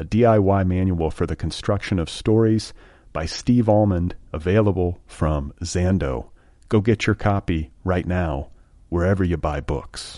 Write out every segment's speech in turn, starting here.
a DIY manual for the construction of stories by Steve Almond, available from Zando. Go get your copy right now, wherever you buy books.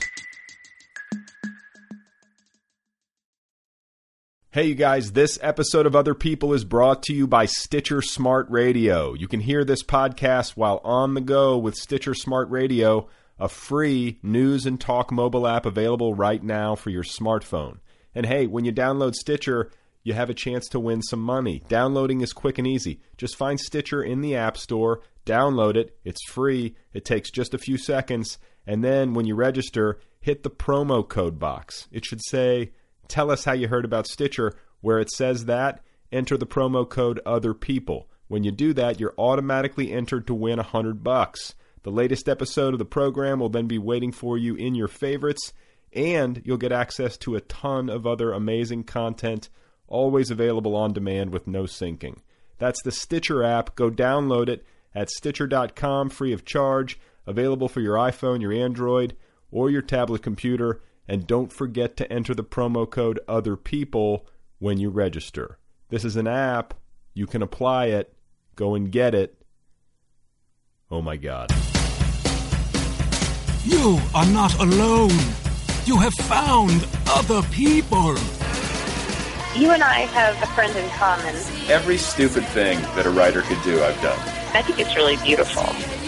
Hey, you guys, this episode of Other People is brought to you by Stitcher Smart Radio. You can hear this podcast while on the go with Stitcher Smart Radio, a free news and talk mobile app available right now for your smartphone. And hey, when you download Stitcher, you have a chance to win some money. Downloading is quick and easy. Just find Stitcher in the App Store, download it, it's free, it takes just a few seconds, and then when you register, hit the promo code box. It should say, Tell us how you heard about Stitcher. Where it says that, enter the promo code Other People. When you do that, you're automatically entered to win a hundred bucks. The latest episode of the program will then be waiting for you in your favorites, and you'll get access to a ton of other amazing content, always available on demand with no syncing. That's the Stitcher app. Go download it at Stitcher.com free of charge, available for your iPhone, your Android, or your tablet computer. And don't forget to enter the promo code Other People when you register. This is an app. You can apply it. Go and get it. Oh my God. You are not alone. You have found other people. You and I have a friend in common. Every stupid thing that a writer could do, I've done. I think it's really beautiful.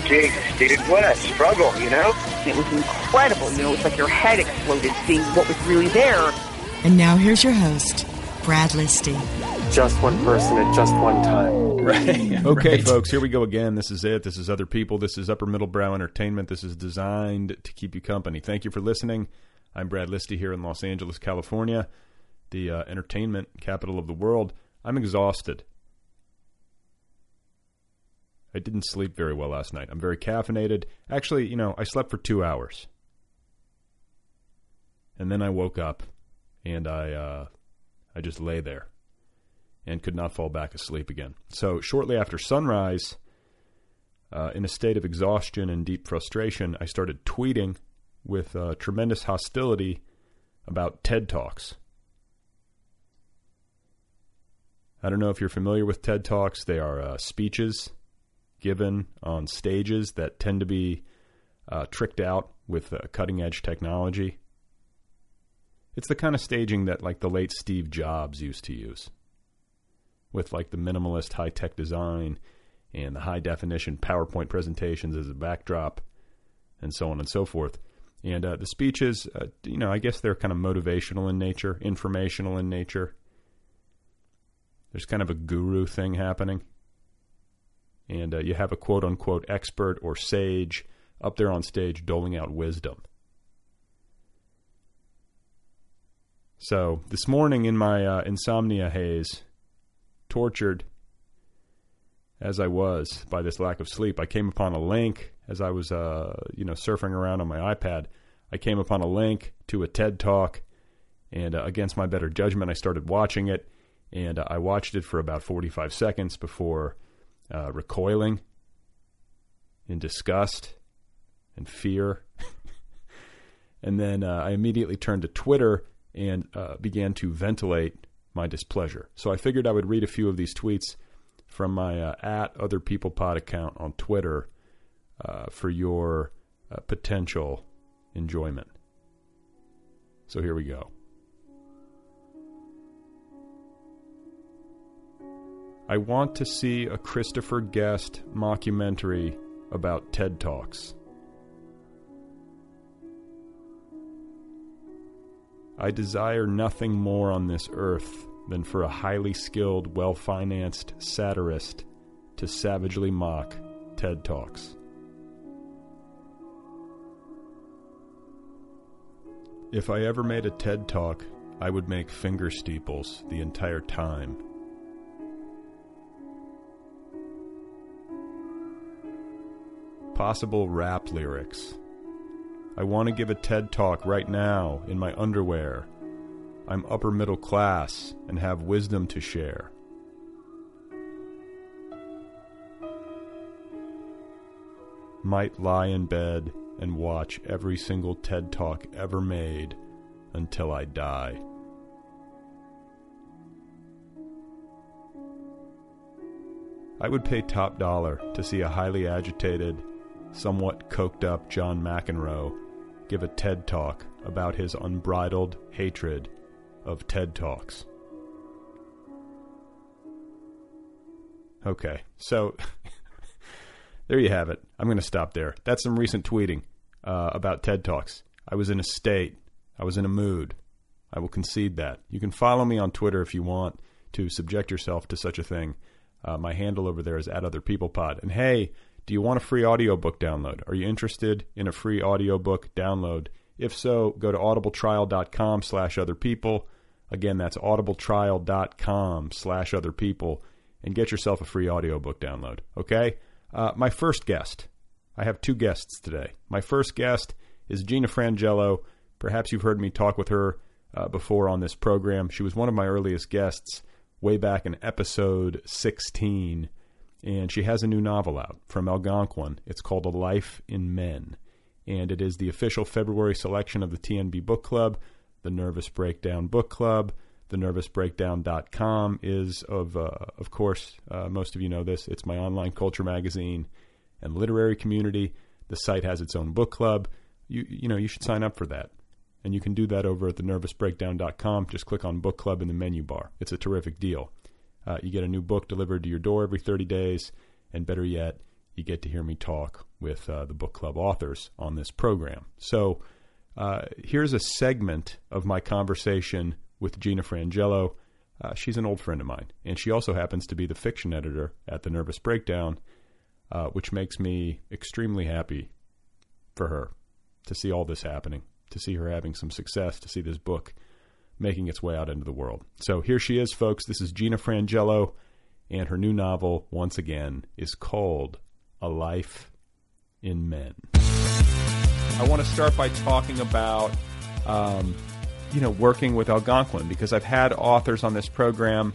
Jesus, dude, what a struggle, you know? It was incredible. You know, it's like your head exploded seeing what was really there. And now here's your host, Brad Listi. Just one person at just one time. Right. Okay, right. folks, here we go again. This is it. This is Other People. This is Upper Middle Brow Entertainment. This is designed to keep you company. Thank you for listening. I'm Brad Listi here in Los Angeles, California, the uh, entertainment capital of the world. I'm exhausted. I didn't sleep very well last night. I'm very caffeinated. Actually, you know, I slept for two hours. And then I woke up and I uh, I just lay there and could not fall back asleep again. So shortly after sunrise, uh, in a state of exhaustion and deep frustration, I started tweeting with uh, tremendous hostility about TED Talks. I don't know if you're familiar with TED Talks. They are uh, speeches given on stages that tend to be uh, tricked out with uh, cutting edge technology. It's the kind of staging that like the late Steve Jobs used to use with like the minimalist high tech design and the high definition PowerPoint presentations as a backdrop and so on and so forth. And uh, the speeches, uh, you know, I guess they're kind of motivational in nature, informational in nature. There's kind of a guru thing happening. And uh, you have a quote unquote expert or sage up there on stage doling out wisdom. So this morning in my uh, insomnia haze, tortured as I was by this lack of sleep, I came upon a link as I was, uh, you know, surfing around on my iPad. I came upon a link to a TED Talk, and uh, against my better judgment, I started watching it, and uh, I watched it for about 45 seconds before uh, recoiling in disgust and fear. and then uh, I immediately turned to Twitter and uh, began to ventilate my displeasure. So I figured I would read a few of these tweets from my at Other People Pod account on Twitter uh, for your uh, potential enjoyment. So here we go. I want to see a Christopher Guest mockumentary about TED Talks. I desire nothing more on this earth than for a highly skilled, well financed satirist to savagely mock TED Talks. If I ever made a TED Talk, I would make finger steeples the entire time. Possible rap lyrics. I want to give a TED Talk right now in my underwear. I'm upper middle class and have wisdom to share. Might lie in bed and watch every single TED Talk ever made until I die. I would pay top dollar to see a highly agitated, somewhat coked up John McEnroe give a TED Talk about his unbridled hatred of TED Talks. Okay, so there you have it. I'm going to stop there. That's some recent tweeting uh, about TED Talks. I was in a state, I was in a mood. I will concede that. You can follow me on Twitter if you want to subject yourself to such a thing. Uh, my handle over there is at other people pod. And hey, do you want a free audiobook download? Are you interested in a free audiobook download? If so, go to audibletrial.com slash other people. Again, that's audibletrial.com slash other people and get yourself a free audiobook download. Okay? Uh, my first guest. I have two guests today. My first guest is Gina Frangello. Perhaps you've heard me talk with her uh, before on this program. She was one of my earliest guests way back in episode 16 and she has a new novel out from Algonquin. It's called A Life in Men, and it is the official February selection of the TNB Book Club, the Nervous Breakdown Book Club. The nervousbreakdown.com is of uh, of course uh, most of you know this. It's my online culture magazine and literary community. The site has its own book club. You you know you should sign up for that. And you can do that over at the nervousbreakdown.com. Just click on book club in the menu bar. It's a terrific deal. Uh, you get a new book delivered to your door every 30 days, and better yet, you get to hear me talk with uh, the book club authors on this program. So uh, here's a segment of my conversation with Gina Frangello. Uh, she's an old friend of mine, and she also happens to be the fiction editor at the Nervous Breakdown, uh, which makes me extremely happy for her to see all this happening, to see her having some success, to see this book making its way out into the world. So here she is, folks. This is Gina Frangello, and her new novel, once again, is called A Life in Men. I want to start by talking about, um, you know, working with Algonquin because I've had authors on this program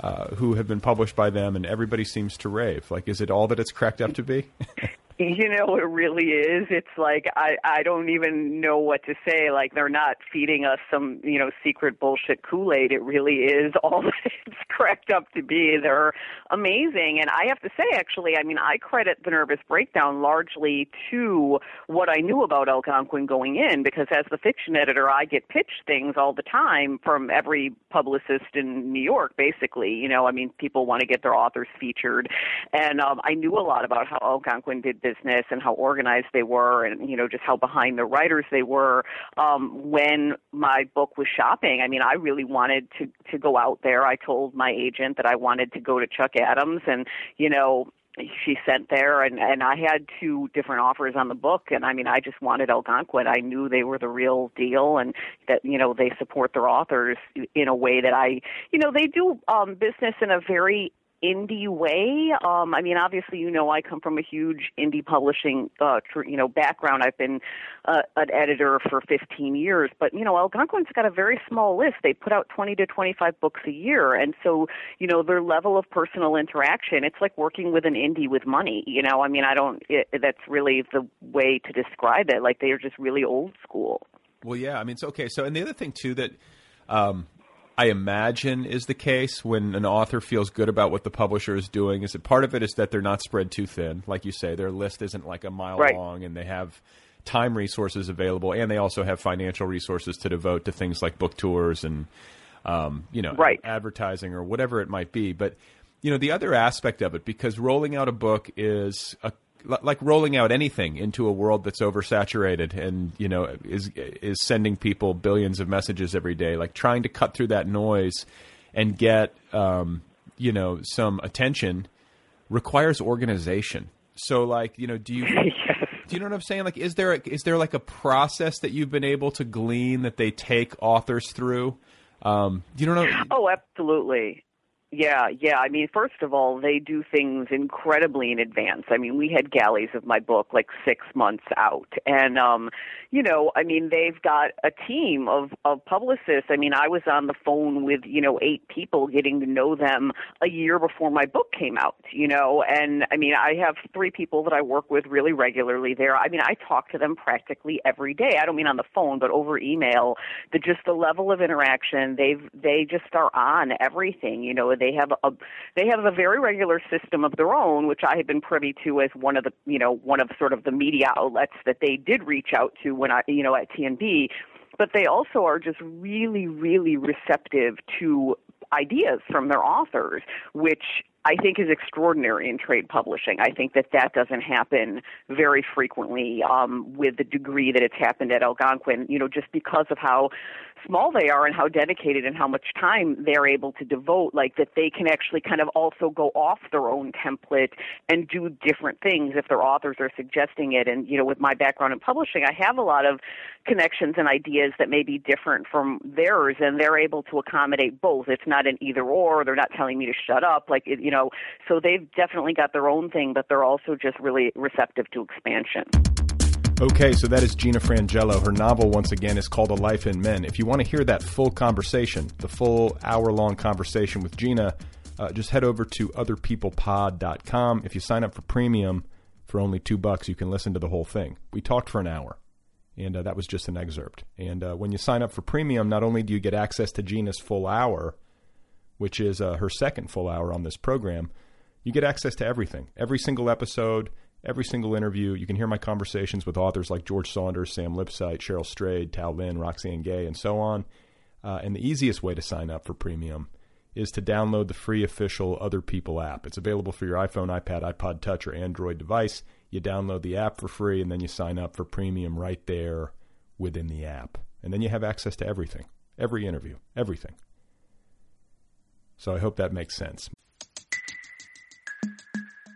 uh, who have been published by them, and everybody seems to rave. Like, is it all that it's cracked up to be? You know, it really is. It's like I I don't even know what to say. Like they're not feeding us some you know secret bullshit Kool Aid. It really is all that it's cracked up to be. They're amazing, and I have to say, actually, I mean, I credit the nervous breakdown largely to what I knew about Algonquin going in, because as the fiction editor, I get pitched things all the time from every publicist in New York. Basically, you know, I mean, people want to get their authors featured, and um, I knew a lot about how Algonquin did business and how organized they were and you know just how behind the writers they were um when my book was shopping. I mean i really wanted to to go out there. I told my agent that i wanted to go to chuck adams and you know she sent there and and I had two different offers on the book. And I mean I just wanted Algonquin. I knew they were the real deal and that you know they support their authors in a way that I you know they do um business in a very indie way. Um, I mean, obviously, you know, I come from a huge indie publishing, uh, tr- you know, background. I've been uh, an editor for 15 years, but you know, Algonquin's got a very small list. They put out 20 to 25 books a year, and so you know, their level of personal interaction, it's like working with an indie with money. You know, I mean, I don't. It, that's really the way to describe it. Like they are just really old school. Well, yeah. I mean, it's okay. So, and the other thing too that um, I imagine is the case when an author feels good about what the publisher is doing is that part of it is that they're not spread too thin, like you say, their list isn't like a mile Right. long, and they have time resources available, and they also have financial resources to devote to things like book tours and um, you know Right. advertising or whatever it might be. But you know, the other aspect of it, because rolling out a book is a, like rolling out anything into a world that's oversaturated and you know is is sending people billions of messages every day. Like trying to cut through that noise and get um, you know some attention requires organization. So like you know, do you yes. do you know what I'm saying? Like, is there a, is there like a process that you've been able to glean that they take authors through? Um, do you know? what I'm... Oh, absolutely. Yeah, yeah. I mean, first of all, they do things incredibly in advance. I mean, we had galleys of my book like six months out, and um, you know, I mean, they've got a team of of publicists. I mean, I was on the phone with you know eight people, getting to know them a year before my book came out. You know, and I mean, I have three people that I work with really regularly there. I mean, I talk to them practically every day. I don't mean on the phone, but over email. The just the level of interaction they've they just are on everything. You know they have a they have a very regular system of their own, which I have been privy to as one of the you know one of sort of the media outlets that they did reach out to when I you know at TNB. But they also are just really, really receptive to ideas from their authors, which I think is extraordinary in trade publishing. I think that that doesn't happen very frequently um, with the degree that it's happened at Algonquin. You know, just because of how small they are and how dedicated and how much time they're able to devote, like that they can actually kind of also go off their own template and do different things if their authors are suggesting it. And, you know, with my background in publishing, I have a lot of connections and ideas that may be different from theirs and they're able to accommodate both. It's not an either or. They're not telling me to shut up. Like, you know, so they've definitely got their own thing, but they're also just really receptive to expansion. Okay, so that is Gina Frangello. Her novel, once again, is called A Life in Men. If you want to hear that full conversation, the full hour long conversation with Gina, uh, just head over to otherpeoplepod.com. If you sign up for premium for only two bucks, you can listen to the whole thing. We talked for an hour, and uh, that was just an excerpt. And uh, when you sign up for premium, not only do you get access to Gina's full hour, which is uh, her second full hour on this program, you get access to everything, every single episode every single interview. You can hear my conversations with authors like George Saunders, Sam Lipsyte, Cheryl Strayed, Tao Lin, Roxane Gay, and so on. Uh, and the easiest way to sign up for premium is to download the free official Other People app. It's available for your iPhone, iPad, iPod Touch, or Android device. You download the app for free, and then you sign up for premium right there within the app. And then you have access to everything, every interview, everything. So I hope that makes sense.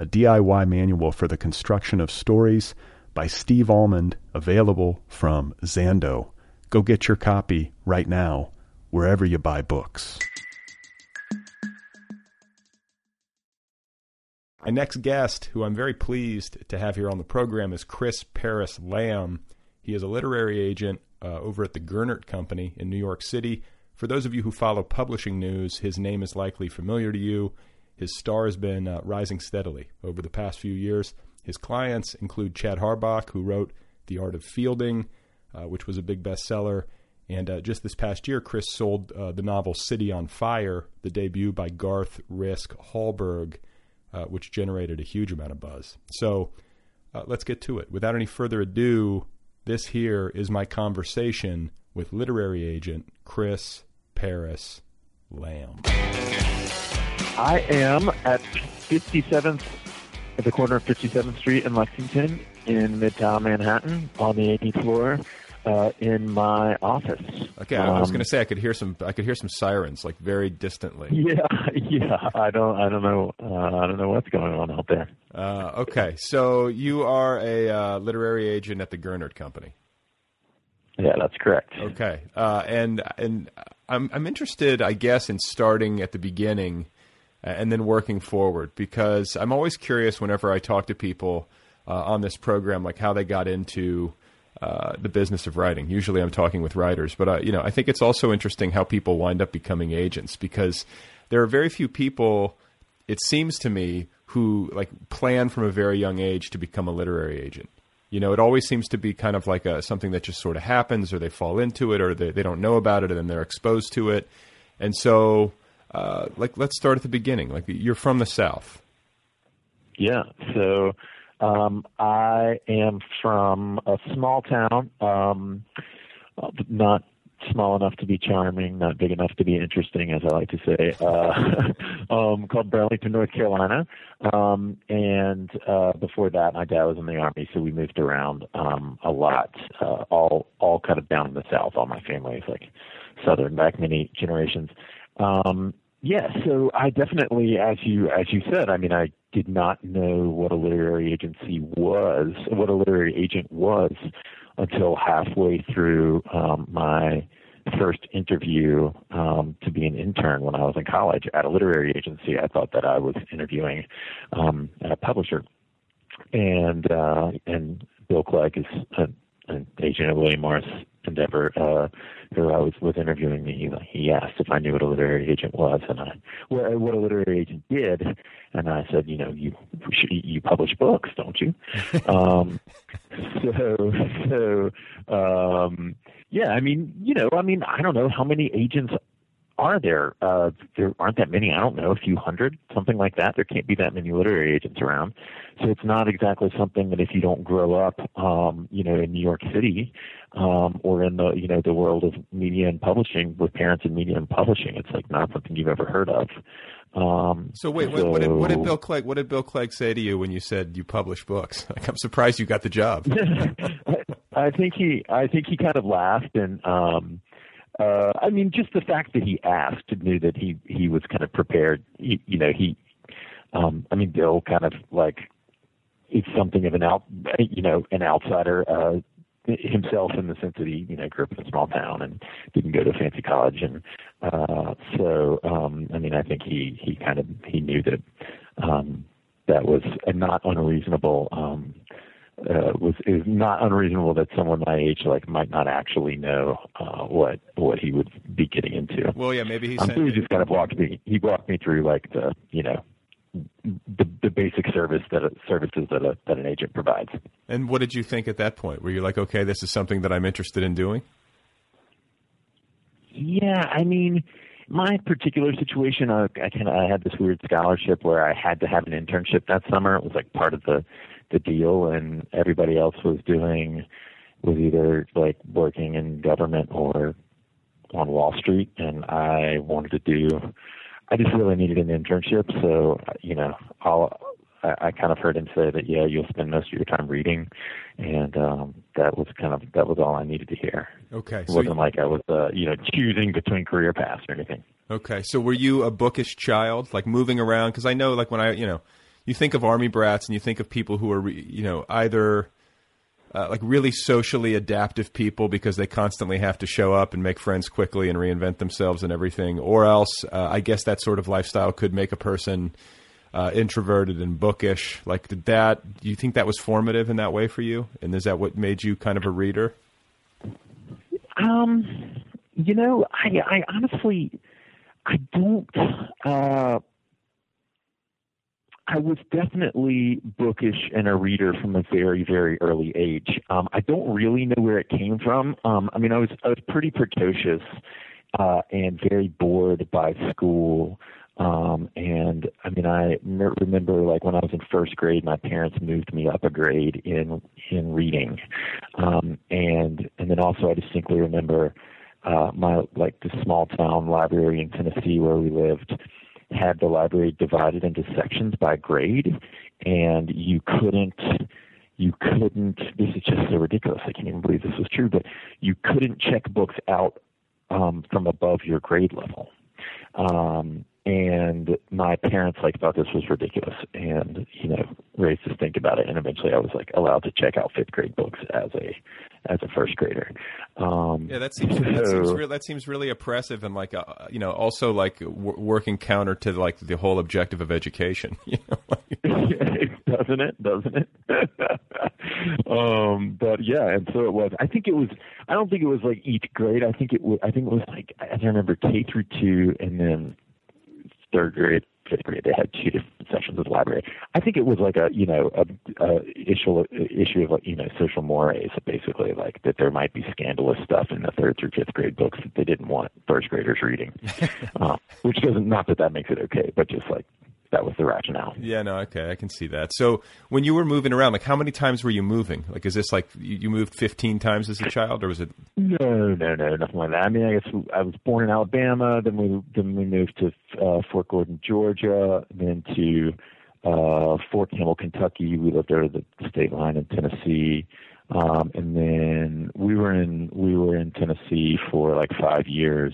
a DIY manual for the construction of stories by Steve Almond, available from Zando. Go get your copy right now, wherever you buy books. My next guest, who I'm very pleased to have here on the program, is Chris Parris-Lamb. He is a literary agent uh, over at the Gernert Company in New York City. For those of you who follow publishing news, his name is likely familiar to you. His star has been uh, rising steadily over the past few years. His clients include Chad Harbach, who wrote The Art of Fielding, uh, which was a big bestseller. And uh, just this past year, Chris sold uh, the novel City on Fire, the debut by Garth Risk Hallberg, uh, which generated a huge amount of buzz. So uh, let's get to it. Without any further ado, this here is my conversation with literary agent Chris Paris Lamb. I am at 57th, at the corner of 57th Street in Lexington, in Midtown Manhattan, on the 18th floor. uh, in my office. Okay, I was Um, going to say I could hear some. I could hear some sirens, like very distantly. Yeah, yeah. I don't, I don't know, uh, I don't know what's going on out there. Uh, okay, so you are a uh, literary agent at the Gernert Company. Yeah, that's correct. Okay, uh, and and I'm I'm interested, I guess, in starting at the beginning and then working forward because I'm always curious whenever I talk to people uh, on this program, like how they got into uh, the business of writing. Usually, I'm talking with writers, but uh, you know, I think it's also interesting how people wind up becoming agents because there are very few people. It seems to me who like plan from a very young age to become a literary agent. You know, it always seems to be kind of like a, something that just sort of happens, or they fall into it, or they, they don't know about it, and then they're exposed to it. And so, uh, like, let's start at the beginning. Like, you're from the South. Yeah. So um, I am from a small town, um, not small enough to be charming, not big enough to be interesting, as I like to say, uh, um, called Burlington, North Carolina. Um, and uh, before that, my dad was in the army, so we moved around um, a lot, uh, all all kind of down in the south. All my family is like southern, back many generations. Um, yeah, so I definitely, as you as you said, I mean, I did not know what a literary agency was, what a literary agent was, until halfway through um, my first interview um, to be an intern when I was in college at a literary agency. I thought that I was interviewing um, at a publisher, and uh, and Bill Clegg is a, an agent of William Morris Endeavor, uh, who I was was interviewing me. He, he asked if I knew what a literary agent was, and I what, what a literary agent did, and I said, you know, you you publish books, don't you? um, so so um, yeah, I mean, you know, I mean, I don't know how many agents are there? Uh, there aren't that many. I don't know, a few hundred, something like that. There can't be that many literary agents around. So it's not exactly something that if you don't grow up, um, you know, in New York City, um, or in the, you know, the world of media and publishing with parents in media and publishing, it's like not something you've ever heard of. Um, So wait, what, what, did, what did Bill Clegg? What did Bill Clegg say to you when you said you publish books? Like, I'm surprised you got the job. I think he, I think he kind of laughed and, um, uh, I mean, just the fact that he asked knew that he he was kind of prepared. He, you know, he, um, I mean, Bill kind of like is something of an out, you know, an outsider uh, himself in the sense that he, you know, grew up in a small town and didn't go to a fancy college, and uh, so um, I mean, I think he he kind of he knew that um, that was a not unreasonable. Um, uh, was is not unreasonable that someone my age like might not actually know uh, what what he would be getting into. Well, yeah, maybe he Um, sent so he just kind of walked me. He walked me through like the you know the the basic service that services that a, that an agent provides. And what did you think at that point? Were you like, okay, this is something that I'm interested in doing? Yeah, I mean, my particular situation, I, I kind of I had this weird scholarship where I had to have an internship that summer. It was like part of the the deal, and everybody else was doing was either like working in government or on Wall Street, and I wanted to do. I just really needed an internship, so you know, I'll. I, I kind of heard him say that, yeah, you'll spend most of your time reading, and um, that was kind of that was all I needed to hear. Okay, It so wasn't like I was, uh, you know, choosing between career paths or anything. Okay, so were you a bookish child, like moving around? Because I know, like when I, you know, you think of army brats and you think of people who are, you know, either uh, like really socially adaptive people because they constantly have to show up and make friends quickly and reinvent themselves and everything, or else uh, I guess that sort of lifestyle could make a person uh, introverted and bookish. Like, did that? Do you think that was formative in that way for you? And is that what made you kind of a reader? Um, you know, I, I honestly, I don't. I was definitely bookish and a reader from a very, very early age. Um, I don't really know where it came from. Um, I mean, I was I was pretty precocious uh, and very bored by school. Um, and I mean, I remember like when I was in first grade, my parents moved me up a grade in in reading, um, and and then also I distinctly remember uh, my like the small town library in Tennessee where we lived had the library divided into sections by grade, and you couldn't you couldn't. This is just so ridiculous. I can't even believe this was true. But you couldn't check books out um, from above your grade level. Um, and my parents like thought this was ridiculous and you know raised us think about it and eventually i was like allowed to check out fifth grade books as a as a first grader. Um yeah that seems so, that seems re- that seems really oppressive and like uh, you know also like w- working counter to like the whole objective of education you know doesn't it? Doesn't it? Um but yeah and so it was. I think it was i don't think it was like each grade. I think it was i think it was like i remember k through two and then third grade, fifth grade, they had two different sections of the library. I think it was like a you know a, a issue issue of like you know social mores, basically like that there might be scandalous stuff in the third through fifth grade books that they didn't want first graders reading, uh, which doesn't not that that makes it okay, but just like that was the rationale. Yeah, no, okay, I can see that. So when you were moving around, like how many times were you moving? Like, is this like you moved fifteen times as a child, or was it? No, no, no, nothing like that. I mean, I guess I was born in Alabama, then we then we moved to uh, Fort Gordon, Georgia, then to uh, Fort Campbell, Kentucky. We lived at the state line in Tennessee. Um, and then we were in we were in Tennessee for like five years,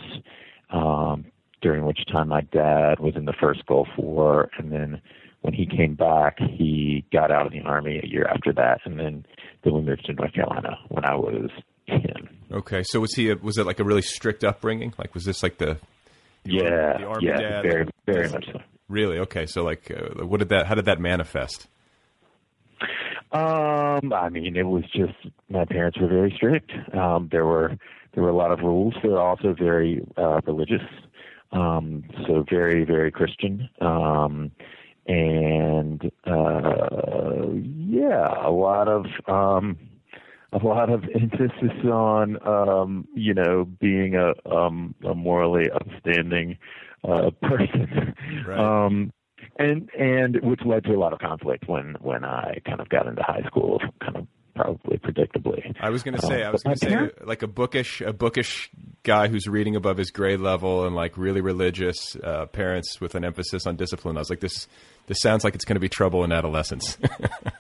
um, during which time my dad was in the first Gulf War, and then when he came back, he got out of the army a year after that, and then then we moved to North Carolina when I was ten. Okay, so was he? A, was it like a really strict upbringing? Like, was this like the? Yeah, the army yeah, dad, very, very much so. Really? Okay, so like, uh, what did that? How did that manifest? Um, I mean, it was just my parents were very strict. Um, there were there were a lot of rules. They were also very uh, religious, um, so very very Christian. Um, and uh, yeah, a lot of um, a lot of emphasis on um, you know being a, um, a morally upstanding uh, person. Right. Um, and and which led to a lot of conflict when when I kind of got into high school, kind of probably predictably. I was going to say, I Um, was going to say, parents- like a bookish, a bookish guy who's reading above his grade level and like really religious uh, parents with an emphasis on discipline. I was like, this, this sounds like it's going to be trouble in adolescence.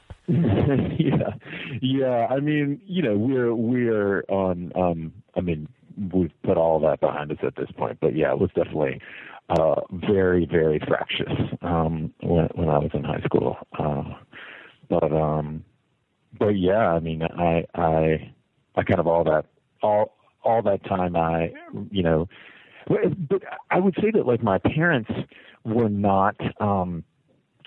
yeah, yeah. I mean, you know, we're we're on. Um, I mean, we've put all that behind us at this point, but yeah, it was definitely uh, very, very fractious um, when when I was in high school. Uh, but um, but yeah, I mean, I I I kind of all that all all that time I you know, but I would say that like my parents were not. um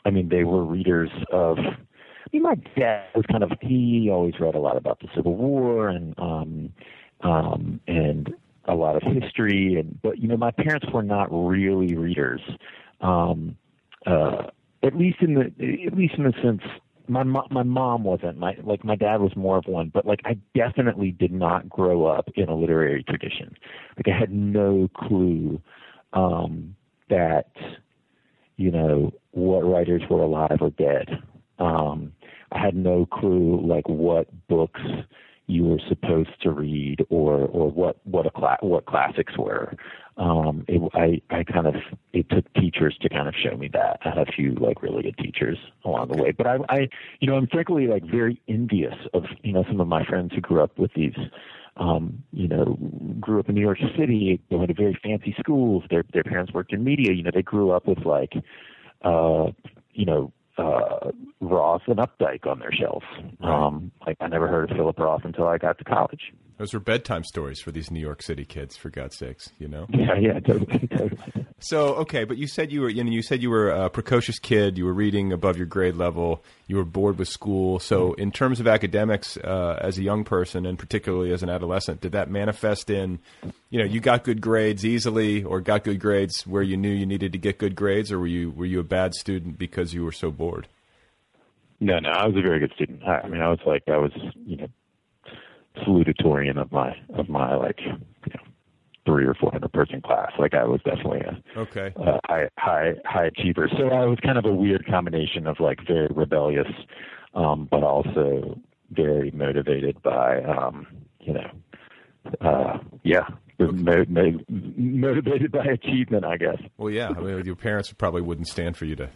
I mean, they were readers of. I mean, my dad was kind of he always read a lot about the Civil War and um, um, and a lot of history, and but you know, my parents were not really readers. Um, uh, at least in the at least in the sense my my mom wasn't my like my dad was more of one but like I definitely did not grow up in a literary tradition. Like I had no clue um that you know what writers were alive or dead. Um I had no clue like what books you were supposed to read or or what what a cla- what classics were. Um it, i i kind of it took teachers to kind of show me that. I had a few like really good teachers along the way but i i you know i'm frankly like very envious of you know some of my friends who grew up with these um you know grew up in new york city they went to very fancy schools their their parents worked in media you know they grew up with like uh you know uh Roth and Updike on their shelves. Um like I never heard of Philip Roth until I got to college. Those were bedtime stories for these New York City kids, for God's sakes, you know. Yeah, yeah, totally, totally. So okay, but you said you were, you know, you said you were a precocious kid. You were reading above your grade level. You were bored with school. So, in terms of academics, uh, as a young person, and particularly as an adolescent, did that manifest in, you know, you got good grades easily, or got good grades where you knew you needed to get good grades, or were you were you a bad student because you were so bored? No, no, I was a very good student. I, I mean, I was like, I was, you know, salutatorian of my of my like, you know, three or four hundred person class. Like, I was definitely a, Okay. a high high high achiever. So I was kind of a weird combination of like very rebellious, um, but also very motivated by, um, you know, uh, yeah, mo- mo- motivated by achievement, I guess. Well, yeah. I mean, your parents probably wouldn't stand for you to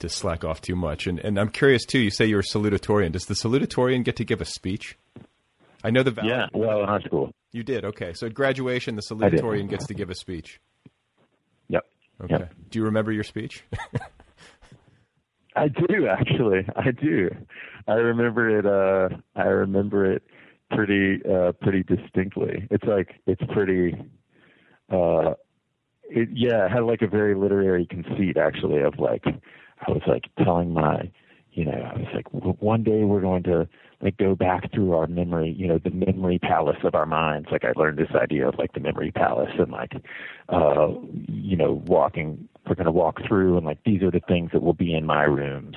to slack off too much. And and I'm curious too. You say you're a salutatorian. Does the salutatorian get to give a speech? I know the val- Yeah, well, in high school. You did okay. So at graduation, the salutatorian gets to give a speech. Yep. Okay. Yep. Do you remember your speech? I do actually. I do. I remember it. Uh, I remember it pretty uh, pretty distinctly. It's like it's pretty. Uh, it, yeah, it had like a very literary conceit actually of like I was like telling my, you know, I was like one day we're going to like go back through our memory, you know, the memory palace of our minds. Like I learned this idea of like the memory palace and like, uh, you know, walking. We're going to walk through and like these are the things that will be in my rooms,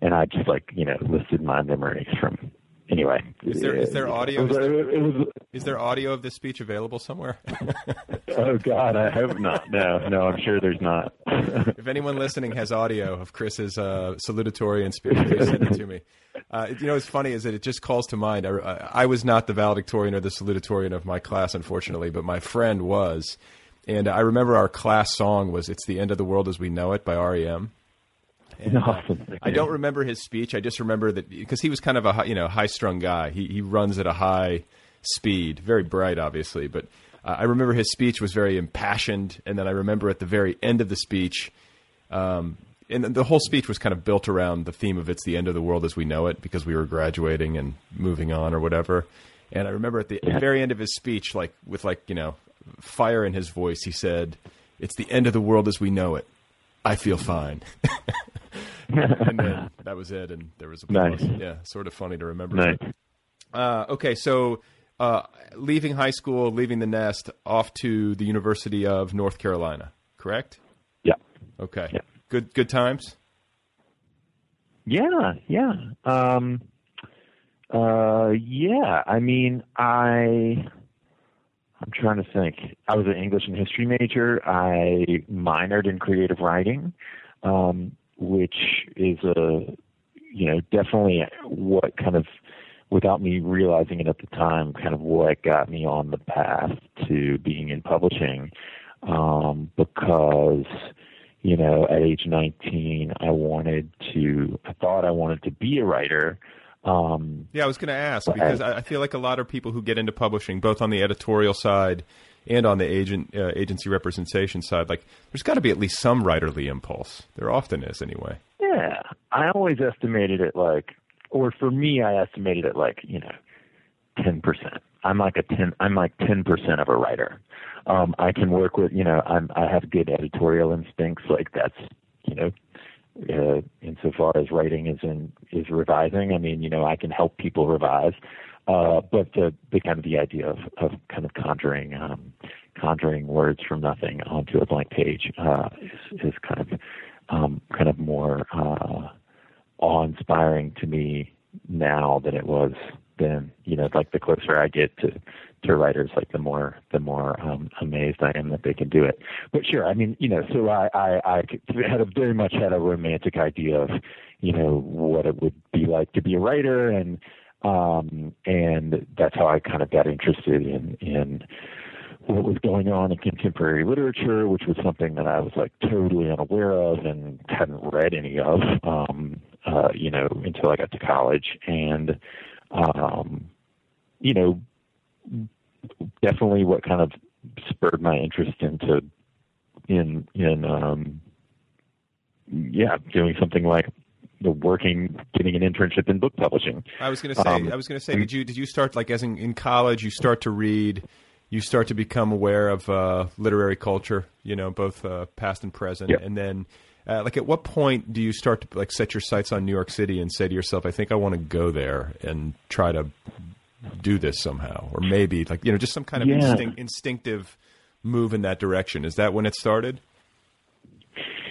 and I just like you know listed my memories from. Anyway, Is there- is there audio? Was, it was Is there audio of this speech available somewhere? oh God, I hope not. No, no, I'm sure there's not. if anyone listening has audio of Chris's uh, salutatorian speech, please send it to me. Uh, you know, what's funny is that it just calls to mind. I, I was not the valedictorian or the salutatorian of my class, unfortunately, but my friend was. And I remember our class song was "It's the End of the World as We Know It" by REM. And, uh, Awesome. I don't remember his speech. I just remember that because he was kind of a hi- you know high strung guy. He he runs at a high speed, very bright, obviously. But uh, I remember his speech was very impassioned, and then I remember at the very end of the speech, um, and the whole speech was kind of built around the theme of "It's the end of the world as we know it" because we were graduating and moving on or whatever. And I remember at the very end of his speech, like with like you know fire in his voice, he said, "It's the end of the world as we know it. I feel fine." and then that was it, and there was applause. Nice. Yeah, sort of funny to remember. Nice. Uh, okay, so uh, leaving high school, leaving the nest, off to the University of North Carolina, correct? Yeah. Okay. Yeah. Good good times. Yeah, yeah. Um uh yeah, I mean, I I'm trying to think. I was an English and history major. I minored in creative writing, um which is a you know, definitely what kind of without me realizing it at the time, kind of what got me on the path to being in publishing. Um, because you know, at age 19, I wanted to, I thought I wanted to be a writer. Um, Yeah, I was going to ask because I, I feel like a lot of people who get into publishing, both on the editorial side and on the agent uh, agency representation side, like there's got to be at least some writerly impulse. There often is, anyway. yeah, I always estimated it like, or for me, I estimated it like, you know, 10%. I'm like a 10, I'm like 10% of a writer. Um, I can work with, you know, I'm, I have good editorial instincts. Like that's, you know, uh, insofar as writing is in is revising. I mean, you know, I can help people revise, uh, but the the kind of the idea of of kind of conjuring um, conjuring words from nothing onto a blank page uh, is is kind of um, kind of more uh, awe-inspiring to me now than it was then. You know, like the closer I get to to writers, like the more the more um, amazed I am that they can do it. But sure, I mean, you know, so I I, I had a very much had a romantic idea of, you know, what it would be like to be a writer, and um, and that's how I kind of got interested in in what was going on in contemporary literature, which was something that I was like totally unaware of and hadn't read any of, um, uh, you know, until I got to college. And, um, you know, definitely what kind of spurred my interest into, in, in, um, yeah, doing something like working, getting an internship in book publishing. I was going to say. Um, I was going to say. Did you did you start like as in, in college? You start to read. You start to become aware of uh, literary culture. You know, both uh, past and present. Yeah. And then, uh, like, at what point do you start to like set your sights on New York City and say to yourself, "I think I want to go there and try to do this somehow," or maybe like you know, just some kind of Yeah. instinct, instinctive move in that direction. Is that when it started?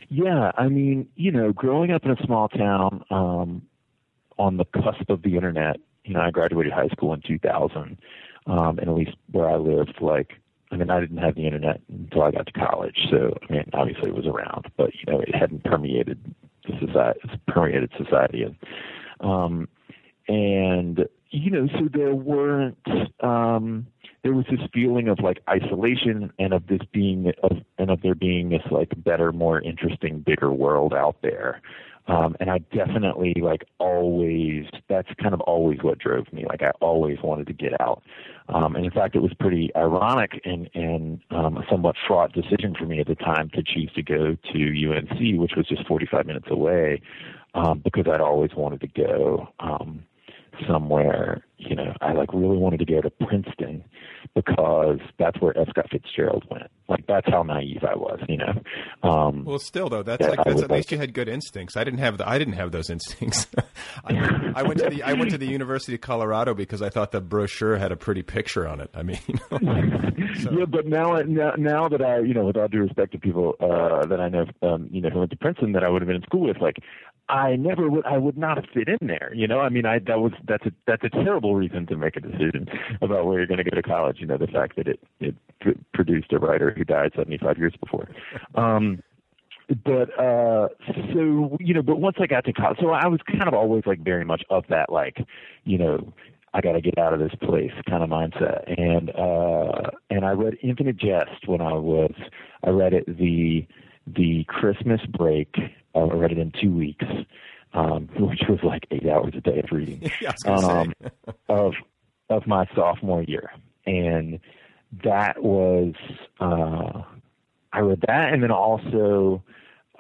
Yeah, I mean, you know, growing up in a small town um, on the cusp of the internet, you know, I graduated high school in 2000, um, and at least where I lived, like, I mean, I didn't have the internet until I got to college, so I mean, obviously it was around, but you know, it hadn't permeated the society, it's permeated society, and um, and you know, so there weren't. Um, there was this feeling of like isolation and of this being of and of there being this like better, more interesting, bigger world out there. Um, and I definitely like always, that's kind of always what drove me. Like I always wanted to get out. Um, and in fact, it was pretty ironic and, and um, a somewhat fraught decision for me at the time to choose to go to UNC, which was just 45 minutes away, um, because I'd always wanted to go. Um, somewhere, you know, I like really wanted to go to Princeton because that's where F. Scott Fitzgerald went. Like that's how naive I was, you know. Um, well, still though, that's yeah, like that's, at least like- you had good instincts. I didn't have the I didn't have those instincts. I, I went to the I went to the University of Colorado because I thought the brochure had a pretty picture on it. I mean, you know, Yeah, but now, now, now that I, you know, with all due respect to people uh, that I know, um, you know, who went to Princeton that I would have been in school with, like, I never would, I would not have fit in there. You know, I mean, I that was that's a that's a terrible reason to make a decision about where you're going to go to college. You know, the fact that it it pr- produced a writer who died 75 years before. Um, but uh so you know but once i got to college so i was kind of always like very much of that like you know i got to get out of this place kind of mindset and uh and i read infinite jest when i was i read it the the christmas break uh, i read it in two weeks um which was like eight hours a day of reading yeah, I was gonna um, of of my sophomore year, and that was uh, I read that, and then also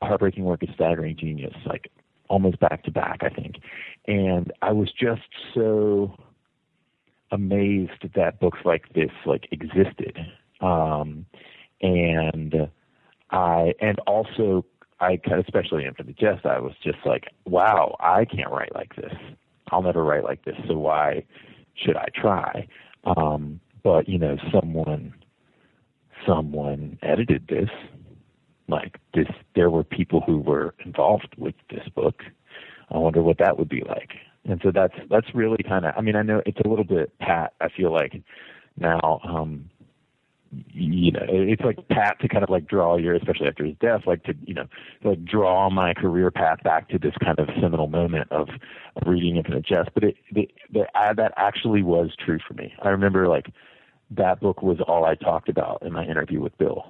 Heartbreaking Work of Staggering Genius, like almost back to back, I think, and I was just so amazed that books like this like existed, um, and I and also I especially Infinite Jest, I was just like, wow, I can't write like this. I'll never write like this, so why should I try? Um, but you know, someone someone edited this. Like this there were people who were involved with this book. I wonder what that would be like. And so that's that's really kind of I mean I know it's a little bit pat I feel like now um you know, it's like Pat to kind of like draw your, especially after his death, like to you know, like draw my career path back to this kind of seminal moment of, of reading Infinite Jest. But it, the, the, that actually was true for me. I remember like that book was all I talked about in my interview with Bill,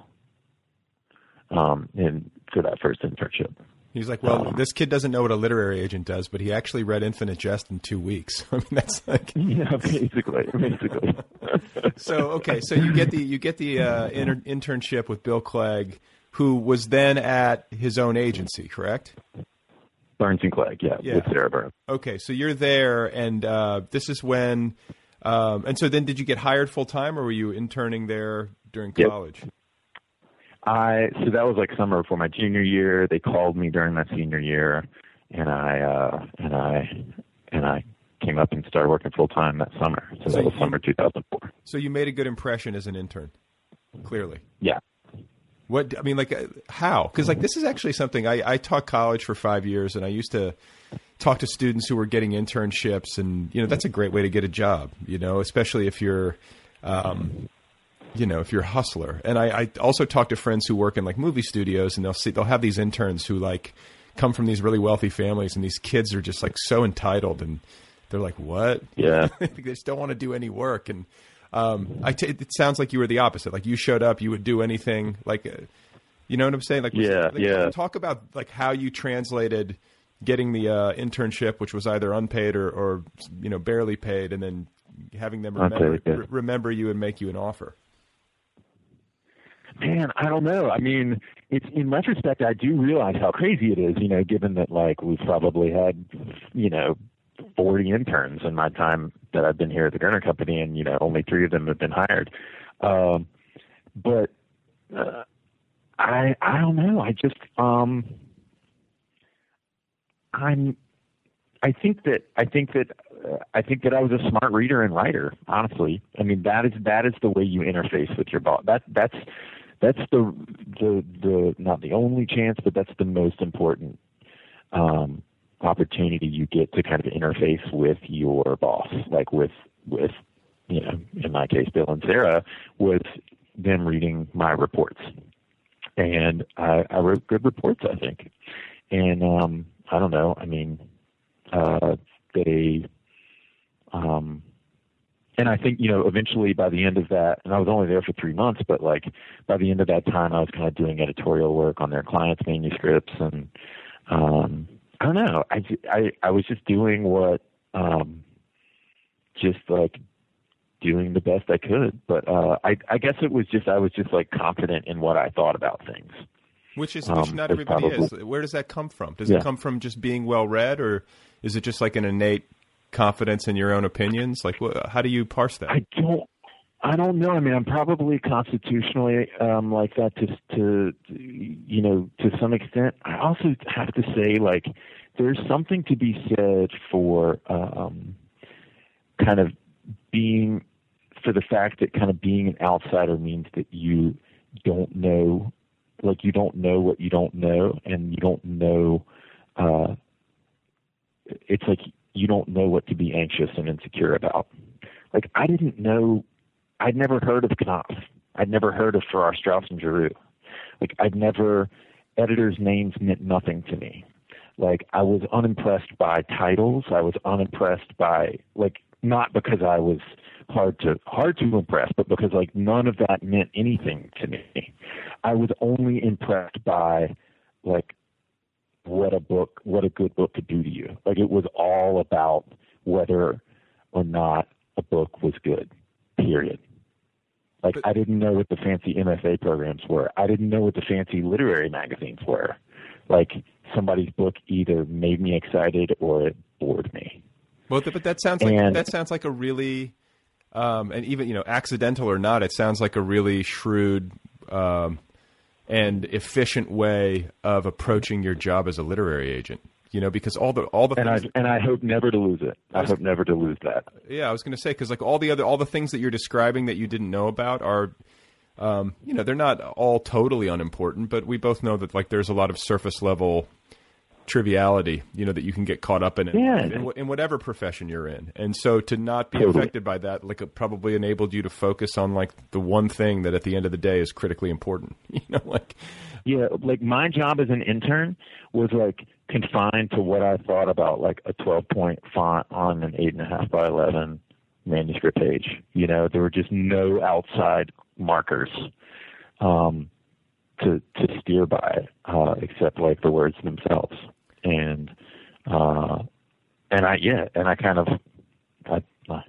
um, and for that first internship. He's like, well, this kid doesn't know what a literary agent does, but he actually read Infinite Jest in two weeks. I mean, that's like Yeah, basically, basically. so. Okay, so you get the you get the uh, inter- internship with Bill Clegg, who was then at his own agency, correct? Burns and Clegg, yeah, Yeah. with Sarah Burns. Okay, so you're there, and uh, this is when. Um, and so then, did you get hired full time, or were you interning there during Yep. I so that was like summer before my junior year. They called me during my senior year, and I uh, and I and I came up and started working full time that summer. So, So that was you- summer 2004. So you made a good impression as an intern, clearly. Yeah. What I mean, like, uh, how? Because like this is actually something I, I taught college for five years, and I used to talk to students who were getting internships, and you know that's a great way to get a job. You know, especially if you're, um, you know, if you're a hustler. And I, I also talk to friends who work in like movie studios, and they'll see they'll have these interns who like come from these really wealthy families, and these kids are just like so entitled, and they're like, what? Yeah. they just don't want to do any work and um, I t- it sounds like you were the opposite. Like you showed up, you would do anything. Like, uh, you know what I'm saying? Like, Yeah, like, yeah. Talk about like how you translated getting the uh, internship, which was either unpaid or, or you know barely paid, and then having them remember Unpaid, yeah. re- remember you and make you an offer. Man, I don't know. I mean, it's in retrospect, I do realize how crazy it is. You know, given that like we've probably had, you know, forty interns in my time that I've been here at the Gernert Company, and you know, only three of them have been hired. Um, but uh, I, I don't know. I just, um, I'm. I think that I think that uh, I think that I was a smart reader and writer. Honestly, I mean that is that is the way you interface with your boss. That that's that's the the the not the only chance, but that's the most important um, opportunity you get to kind of interface with your boss, like with with you know in my case Bill and Sarah was them reading my reports, and I, I wrote good reports, I think, and um, I don't know, I mean uh, they um and I think you know eventually by the end of that and I was only there for 3 months but like by the end of that time I was kind of doing editorial work on their clients manuscripts and um I don't know. I, I, I was just doing what, um, just like doing the best I could. But uh, I, I guess it was just I was just like confident in what I thought about things. Which is Um, not everybody probably- is. Where does that come from? Does Yeah. it come from just being well read, or is it just like an innate confidence in your own opinions? Like, wh- how do you parse that? I don't. I don't know. I mean, I'm probably constitutionally um, like that to, to, you know, to some extent. I also have to say, like, there's something to be said for um, kind of being, for the fact that kind of being an outsider means that you don't know, like, you don't know what you don't know, and you don't know. Uh, it's like you don't know what to be anxious and insecure about. Like I didn't know, I'd never heard of Knopf. I'd never heard of Farrar, Straus and Giroux. Like I'd never, editors' names meant nothing to me. Like I was unimpressed by titles. I was unimpressed by like not because I was hard to hard to impress, but because like none of that meant anything to me. I was only impressed by like what a book what a good book could do to you. Like it was all about whether or not a book was good. Period. Like But- I didn't know what the fancy MFA programs were. I didn't know what the fancy literary magazines were. Like somebody's book either made me excited or it bored me. Well, but that sounds like And- that sounds like a really, um, and even you know, accidental or not, it sounds like a really shrewd um, and efficient way of approaching your job as a literary agent. You know, because all the all the And I things, and I hope never to lose it. I was- hope never to lose that. yeah, I was going to say because like all the other all the things that you're describing that you didn't know about are. Um, you know, they're not all totally unimportant, but we both know that like there's a lot of surface level triviality, you know, that you can get caught up in, it, Yeah. in, in whatever profession you're in. And so to not be Totally. affected by that, like it probably enabled you to focus on like the one thing that at the end of the day is critically important. You know, like Yeah, like my job as an intern was like confined to what I thought about like a 12 point font on an eight and a half by 11 manuscript page. You know, there were just no outside markers um, to to steer by uh, except like the words themselves. And uh, and I yeah, and I kind of I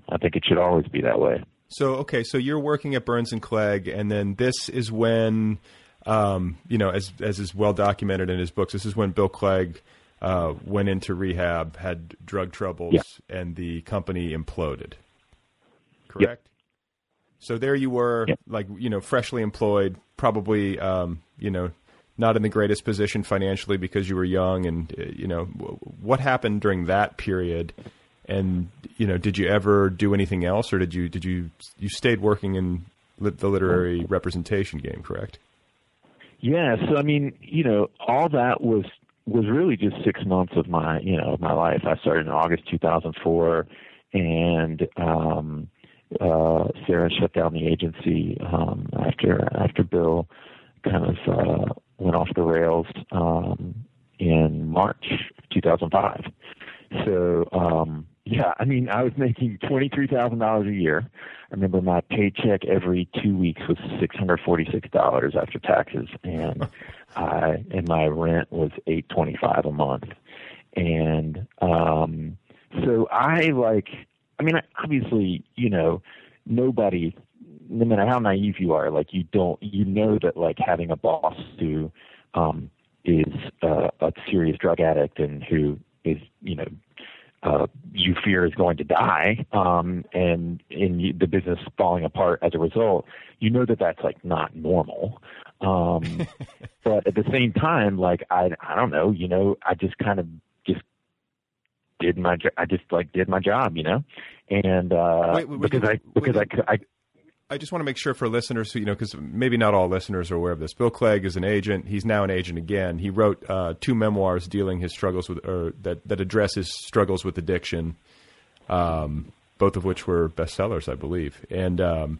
I think it should always be that way. So okay, so you're working at Burns and Clegg, and then this is when, um, you know, as as is well documented in his books, this is when Bill Clegg uh, went into rehab, had drug troubles, Yeah. and the company imploded. Correct. So there you were, Yep. like you know, freshly employed, probably um, you know, not in the greatest position financially because you were young, and uh, you know, what happened during that period? And you know, did you ever do anything else, or did you did you you stayed working in the literary representation game? Correct. Yeah, so I mean, you know, all that was was really just six months of my, you know, my life. I started in August 2004, and um, uh, Sarah shut down the agency um, after after Bill kind of uh, went off the rails um, in March 2005. So um, yeah, I mean, I was making twenty three thousand dollars a year. I remember my paycheck every two weeks was six hundred forty six dollars after taxes, and I and my rent was eight twenty five a month. And um, so I like, I mean, obviously, you know, nobody, no matter how naive you are, like you don't, you know that like having a boss who um, is uh, a serious drug addict and who is, you know, uh, you fear is going to die, um, and in the business falling apart as a result, you know that that's like not normal. Um, but at the same time, like I, I don't know, you know, I just kind of just did my, I just like did my job, you know, and uh, Wait, wait, because wait, I because I, I I just want to make sure for listeners who, you know, because maybe not all listeners are aware of this. Bill Clegg is an agent. He's now an agent again. He wrote uh, two memoirs dealing his struggles with, or that, that address his struggles with addiction, um, both of which were bestsellers, I believe. And um,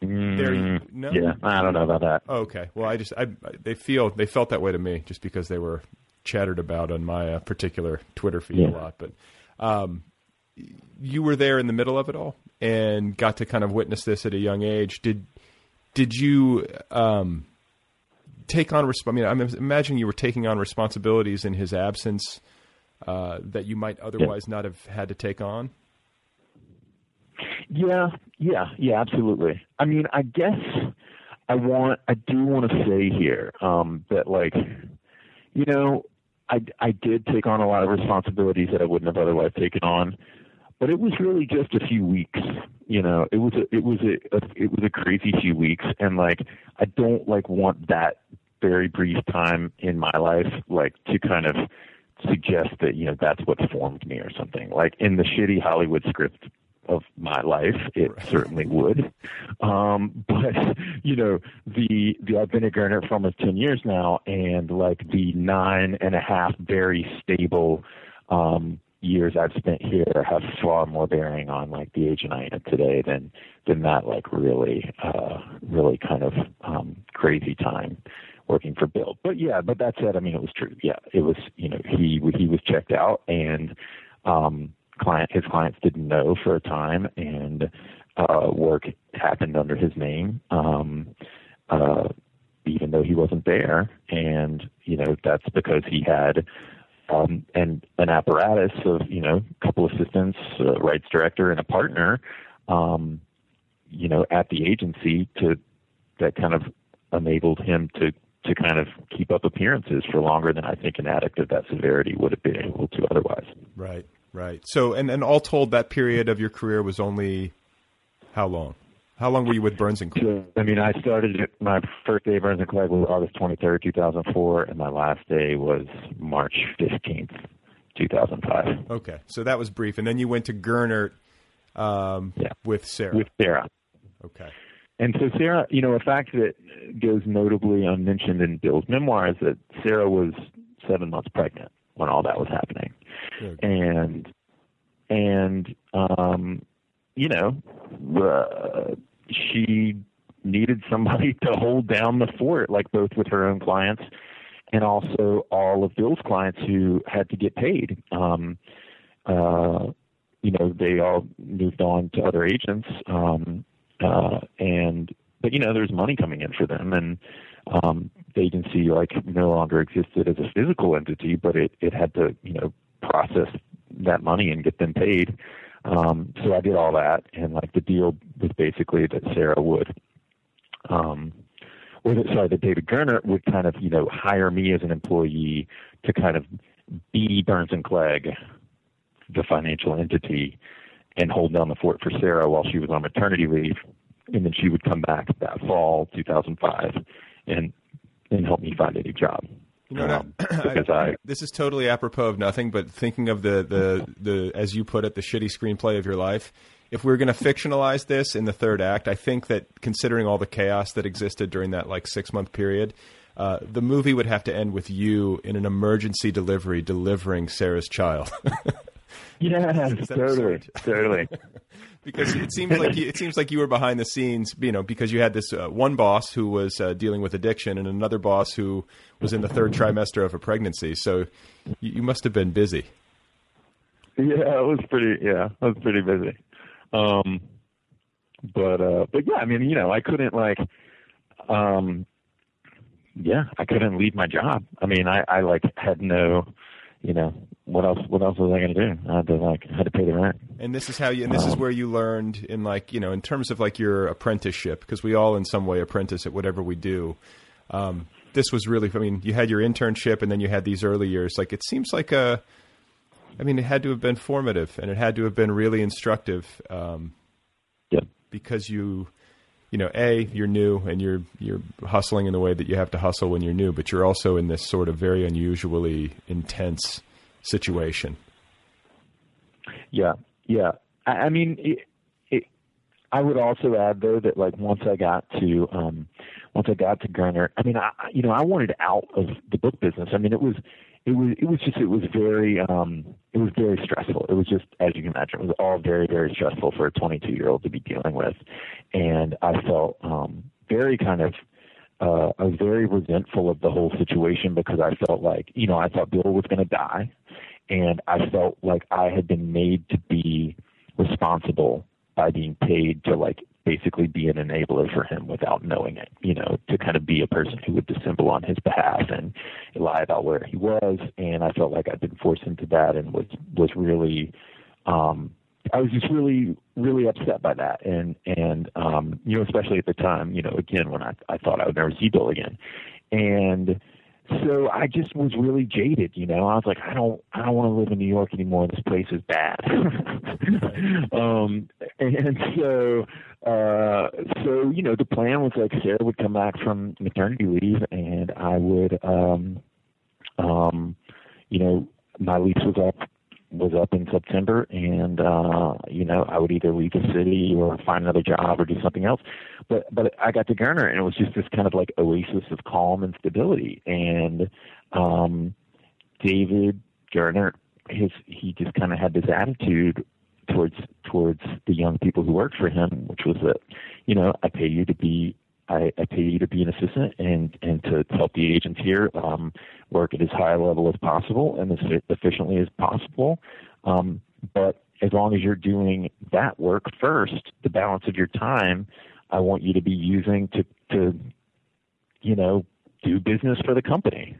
there, you, no, yeah, I don't know about that. Oh, okay. Well, I just, I, they feel, they felt that way to me just because they were chattered about on my uh, particular Twitter feed Yeah. a lot. But um, you were there in the middle of it all and got to kind of witness this at a young age. Did did you um, take on? Resp- I mean, I'm imagining you were taking on responsibilities in his absence uh, that you might otherwise not have had to take on? Yeah, yeah, yeah, absolutely. I mean, I guess I want, I do want to say here um, that, like, you know, I I did take on a lot of responsibilities that I wouldn't have otherwise taken on, but it was really just a few weeks. You know, it was a it was a, a it was a crazy few weeks, and like I don't like want that very brief time in my life like to kind of suggest that you know that's what formed me or something. Like in the shitty Hollywood script of my life, it right. certainly would. Um, but you know, the the I've been a Gernert for almost ten years now, and like the nine and a half very stable um, years I've spent here have far more bearing on like the agent I am today than than that like really uh, really kind of um, crazy time working for Bill. But yeah, but that said, I mean, it was true. Yeah, it was. You know, he he was checked out, and um, client his clients didn't know for a time, and uh, work happened under his name, um, uh, even though he wasn't there. And you know, that's because he had. Um, and an apparatus of you know a couple assistants, a rights director, and a partner, um, you know, at the agency to that kind of enabled him to to kind of keep up appearances for longer than I think an addict of that severity would have been able to otherwise. Right, right. So, and, and all told, that period of your career was only how long? How long were you with Burns and Clegg? I mean, I started my first day at Burns and Clegg was August 23rd, 2004, and my last day was March 15th, 2005. Okay, so that was brief, and then you went to Gernert um, yeah. with Sarah. With Sarah. Okay. And so Sarah, you know, a fact that goes notably unmentioned in Bill's memoir is that Sarah was seven months pregnant when all that was happening, Good. and and um, you know, uh, she needed somebody to hold down the fort, like both with her own clients and also all of Bill's clients who had to get paid. Um, uh, you know, they all moved on to other agents. Um, uh, and but you know there's money coming in for them and um the agency like no longer existed as a physical entity but it it had to you know process that money and get them paid um so i did all that and like the deal was basically that sarah would um or that sorry that david gernert would kind of you know hire me as an employee to kind of be burns and clegg the financial entity and hold down the fort for Sarah while she was on maternity leave, and then she would come back that fall 2005 and and help me find a new job. You know, um, because I, I, this is totally apropos of nothing, but thinking of the, the, the as you put it, the shitty screenplay of your life. If we are going to fictionalize this in the third act, I think that considering all the chaos that existed during that like six month period, uh, the movie would have to end with you in an emergency delivery delivering Sarah's child. Yeah, totally, totally. because it seems like you, it seems like you were behind the scenes, you know, because you had this uh, one boss who was uh, dealing with addiction and another boss who was in the third trimester of a pregnancy. So you, you must have been busy. Yeah, it was pretty. Yeah, I was pretty busy. Um, but uh, but yeah, I mean, you know, I couldn't like, um, yeah, I couldn't leave my job. I mean, I I like had no you know, what else? What else was I going to do? I had to like had to pay the rent. And this is how you. And this um, is where you learned in like you know in terms of like your apprenticeship because we all in some way apprentice at whatever we do. Um, this was really. I mean, you had your internship and then you had these early years. Like it seems like a. I mean, it had to have been formative and it had to have been really instructive. Um, yeah. Because you you know, a you're new and you're you're hustling in the way that you have to hustle when you're new, but you're also in this sort of very unusually intense situation. Yeah, yeah. I, I mean, it, it, I would also add though that like once I got to um, once I got to Gernert, I mean, I you know I wanted out of the book business. I mean, it was it was it was just it was very um it was very stressful. It was just as you can imagine, it was all very very stressful for a 22 year old to be dealing with, and I felt um very kind of uh I was very resentful of the whole situation because I felt like you know I thought Bill was going to die, and I felt like I had been made to be responsible by being paid to like basically be an enabler for him without knowing it. You know, to kind of be a person who would dissemble on his behalf and lie about where he was. And I felt like I'd been forced into that and was was really. um I was just really, really upset by that, and and um, you know, especially at the time, you know, again when I I thought I would never see Bill again, and so I just was really jaded, you know. I was like, I don't, I don't want to live in New York anymore. This place is bad. um, and so, uh, so you know, the plan was like Sarah would come back from maternity leave, and I would, um, um, you know, my lease was up was up in September, and uh, you know I would either leave the city or find another job or do something else. But but I got to Gernert, and it was just this kind of like oasis of calm and stability. And um, David Gernert, his he just kind of had this attitude towards towards the young people who worked for him, which was that you know I pay you to be I, I pay you to be an assistant and and to help the agents here um, work at as high a level as possible and as efficiently as possible. Um, but as long as you're doing that work first, the balance of your time, I want you to be using to to you know do business for the company.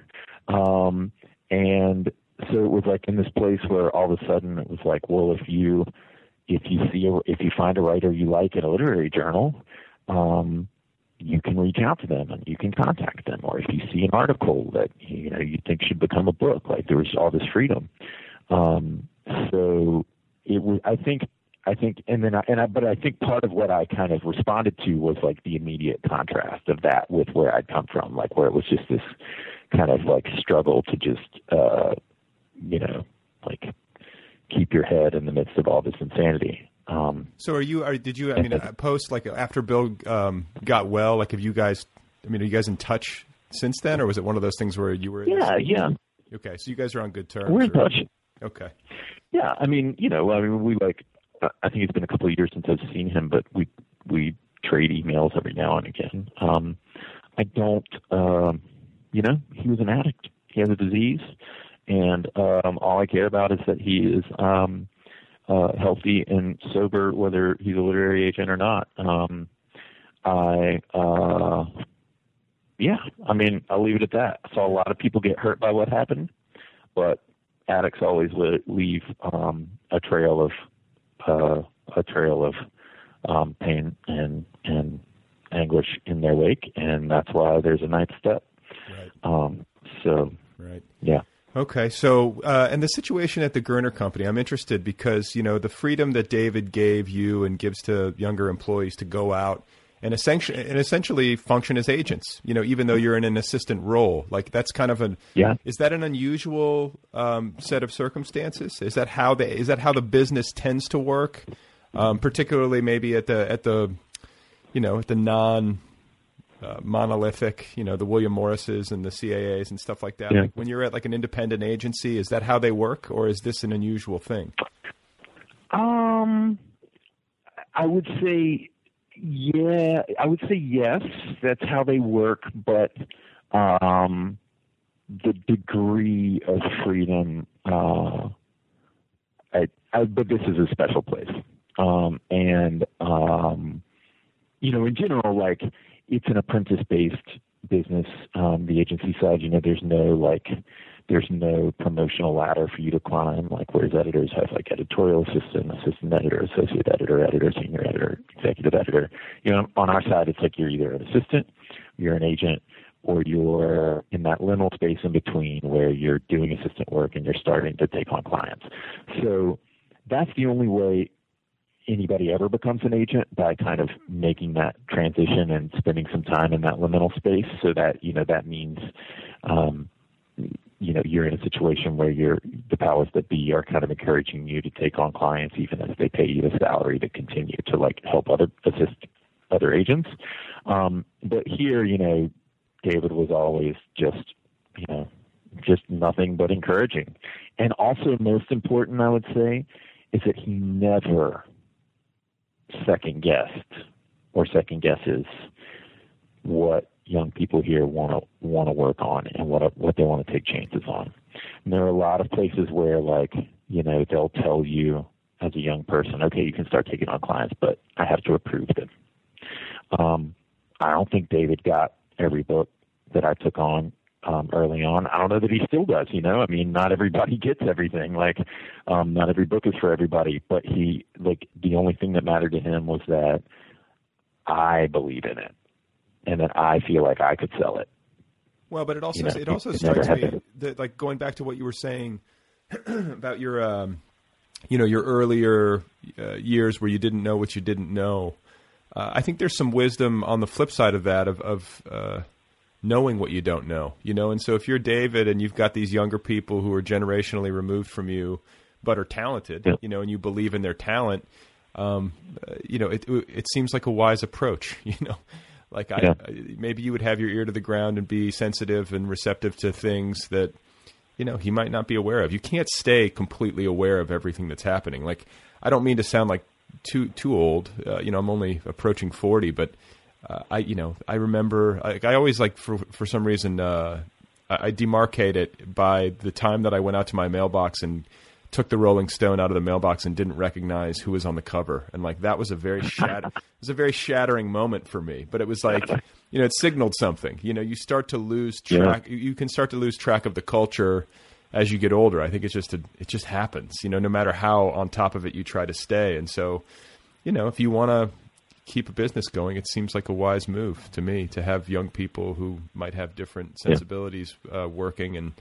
Um, and so it was like in this place where all of a sudden it was like, well, if you if you see a, if you find a writer you like in a literary journal, um, you can reach out to them and you can contact them. Or if you see an article that you know you think should become a book, like there was all this freedom. Um, so it was. I think. I think, and then, I, and I, but I think part of what I kind of responded to was like the immediate contrast of that with where I'd come from, like where it was just this kind of like struggle to just, uh, you know, like keep your head in the midst of all this insanity. Um, so are you? Are, did you? I mean, uh, post like after Bill um, got well, like have you guys? I mean, are you guys in touch since then, or was it one of those things where you were? Yeah, yeah. Okay, so you guys are on good terms. We're in or, touch. Okay. Yeah, I mean, you know, I mean, we like. I think it's been a couple of years since I've seen him, but we we trade emails every now and again. Um, I don't, um, you know, he was an addict. He has a disease, and um, all I care about is that he is um, uh, healthy and sober, whether he's a literary agent or not. Um, I, uh, yeah, I mean, I'll leave it at that. I saw a lot of people get hurt by what happened, but addicts always leave um, a trail of uh, a trail of um, pain and and anguish in their wake, and that's why there's a ninth step. Right. Um, so, right. Yeah. Okay, so uh, and the situation at the Gernert Company, I'm interested because you know the freedom that David gave you and gives to younger employees to go out and essentially and essentially function as agents. You know, even though you're in an assistant role, like that's kind of an yeah. Is that an unusual um, set of circumstances? Is that how the is that how the business tends to work? Um, particularly maybe at the at the you know at the non uh, monolithic, you know, the William Morrises and the CAAs and stuff like that. Yeah. Like when you're at like an independent agency, is that how they work, or is this an unusual thing? Um, I would say, yeah, I would say yes. That's how they work, but um, the degree of freedom, uh, I, I, but this is a special place, um, and um, you know, in general, like it's an apprentice based business. Um, the agency side, you know, there's no like there's no promotional ladder for you to climb, like whereas editors have like editorial assistant, assistant editor, associate editor, editor, senior editor, executive editor. You know, on our side it's like you're either an assistant, you're an agent, or you're in that liminal space in between where you're doing assistant work and you're starting to take on clients. So that's the only way anybody ever becomes an agent by kind of making that transition and spending some time in that liminal space. So that you know that means um, you know you're in a situation where you're the powers that be are kind of encouraging you to take on clients even if they pay you a salary to continue to like help other assist other agents. Um, but here you know david was always just you know just nothing but encouraging. And also most important i would say is that he never second guessed or second guesses what young people here want to want to work on and what what they want to take chances on. And there are a lot of places where like you know they'll tell you as a young person, okay, you can start taking on clients, but I have to approve them. Um, I don't think David got every book that I took on um, early on. I don't know that he still does. You know, I mean, not everybody gets everything. Like, um, not every book is for everybody. But he, like, the only thing that mattered to him was that I believe in it, and that I feel like I could sell it. Well, but it also You know, it also it strikes me that like going back to what you were saying about your um, you know your earlier uh, years where you didn't know what you didn't know. Uh, I think there's some wisdom on the flip side of that of, of uh, knowing what you don't know. You know, and so if you're David and you've got these younger people who are generationally removed from you but are talented, Yeah. you know, and you believe in their talent, um, uh, you know, it it seems like a wise approach. You know, like I, Yeah. Maybe you would have your ear to the ground and be sensitive and receptive to things that you know he might not be aware of. You can't stay completely aware of everything that's happening. Like I don't mean to sound like too too old. Uh, you know, I'm only approaching forty, but uh, I you know I remember like I always like for for some reason uh, I, I demarcate it by the time that I went out to my mailbox and took the Rolling Stone out of the mailbox and didn't recognize who was on the cover, and like that was a very shatter- it was a very shattering moment for me. But it was like you know it signaled something. You know, you start to lose track. You you can start to lose track of the culture as you get older. I think it's just a, it just happens. You know, no matter how on top of it you try to stay, and so you know if you want to keep a business going, it seems like a wise move to me to have young people who might have different sensibilities uh, working and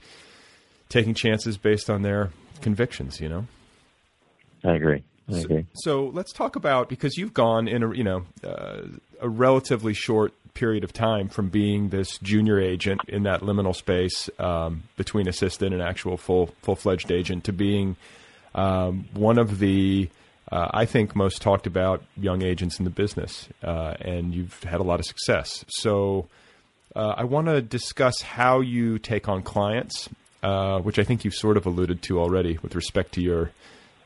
taking chances based on their convictions. You know. I agree. I agree. So let's talk about because you've gone in a you know uh, a relatively short period of time from being this junior agent in that liminal space um, between assistant and actual full full fledged agent to being um, one of the uh, I think most talked about young agents in the business, uh, and you've had a lot of success. So uh, I want to discuss how you take on clients, uh, which I think you've sort of alluded to already with respect to your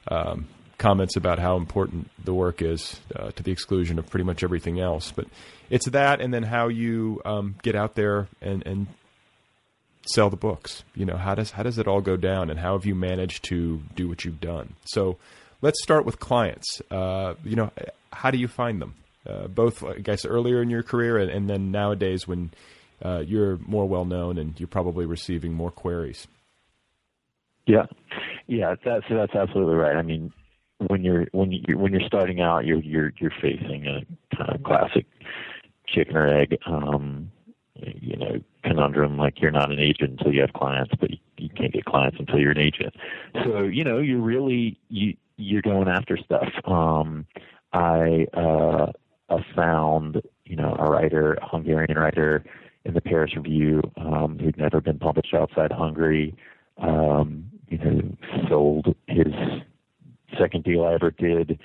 um, comments about how important the work is uh, to the exclusion of pretty much everything else. But it's that, and then how you um, get out there and, and sell the books. You know, how does how does it all go down, and how have you managed to do what you've done? So let's start with clients. Uh, you know, how do you find them? Uh, both, I guess, earlier in your career, and, and then nowadays when uh, you're more well known and you're probably receiving more queries. Yeah, yeah, that's that's absolutely right. I mean, when you're when you when you're starting out, you're you're you're facing a kind of classic chicken or egg, um, you know, conundrum. Like you're not an agent until you have clients, but you, you can't get clients until you're an agent. So you know, you're really you you're going after stuff. Um, I uh, uh, found you know a writer, a Hungarian writer in the Paris Review um, who'd never been published outside Hungary. Um, you know, sold his second deal I ever did.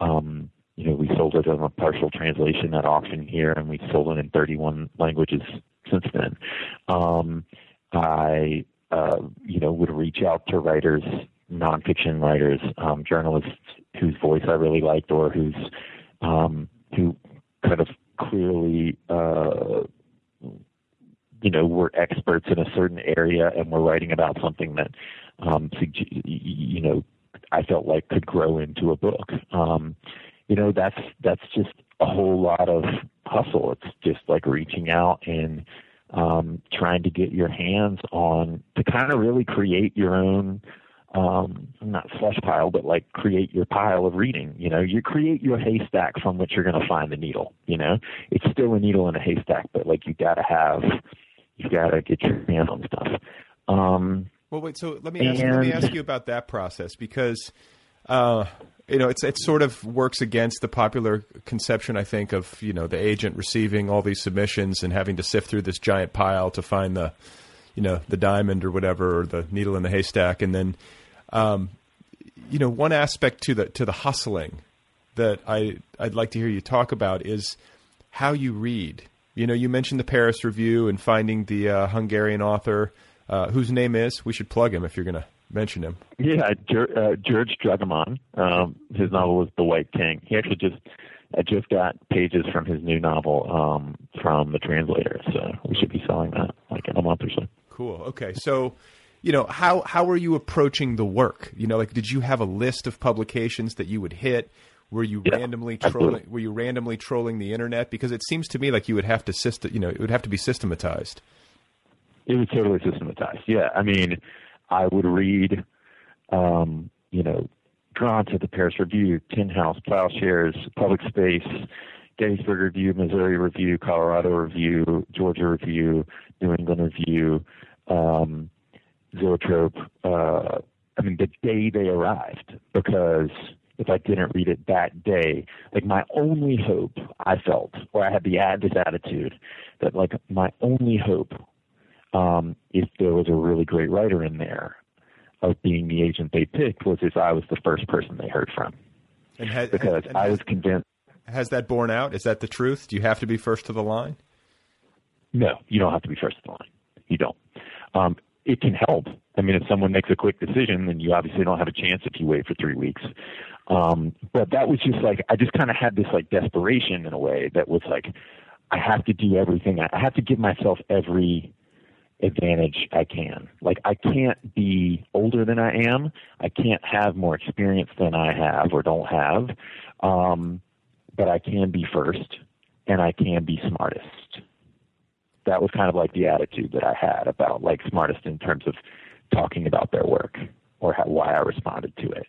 Um, you know, we sold it on a partial translation at auction here, and we sold it in 31 languages since then. Um, I, uh, you know, would reach out to writers, nonfiction writers, um, journalists whose voice I really liked, or whose um, who kind of clearly, uh, you know, were experts in a certain area and were writing about something that, um, you know, I felt like could grow into a book. Um, you know, that's that's just a whole lot of hustle. It's just like reaching out and um, trying to get your hands on to kind of really create your own um not slush pile but like create your pile of reading you know you create your haystack from which you're going to find the needle you know it's still a needle in a haystack but like you got to have you got to get your hands on stuff um Well, wait. So let me ask, let me ask you about that process because uh, you know it's it sort of works against the popular conception I think of you know the agent receiving all these submissions and having to sift through this giant pile to find the you know the diamond or whatever or the needle in the haystack and then um, you know one aspect to the to the hustling that I I'd like to hear you talk about is how you read. You know, you mentioned the Paris Review and finding the uh, Hungarian author uh, whose name is. We should plug him if you're going to mention him. Yeah, Ger- uh, George Dragoman. Um, his novel was The White King. He actually just I just got pages from his new novel um, from the translator, so we should be selling that like in a month or so. Cool. Okay, so you know how how are you approaching the work? You know, like did you have a list of publications that you would hit? Were you Yeah, randomly absolutely. trolling? Were you randomly trolling the internet? Because it seems to me like you would have to system, you know, it would have to be systematized. It was totally systematized. Yeah, I mean, I would read, um, you know, drawn to the Paris Review, Tin House, Ploughshares, Public Space, Gettysburg Review, Missouri Review, Colorado Review, Georgia Review, New England Review, um, Zoetrope. Uh, I mean, the day they arrived, because if I didn't read it that day, like my only hope, I felt, or I had the ad this attitude that like my only hope um, if there was a really great writer in there of being the agent they picked was if I was the first person they heard from. And ha- Because and I has, was convinced, has that borne out? Is that the truth? Do you have to be first to the line? no, you don't have to be first to the line. You don't. Um, it can help. I mean, if someone makes a quick decision, then you obviously don't have a chance if you wait for three weeks. Um, but that was just like, I just kind of had this like desperation in a way that was like, I have to do everything. I have to give myself every advantage I can. Like I can't be older than I am. I can't have more experience than I have or don't have. Um, but I can be first and I can be smartest. That was kind of like the attitude that I had about like smartest in terms of talking about their work or how, why I responded to it.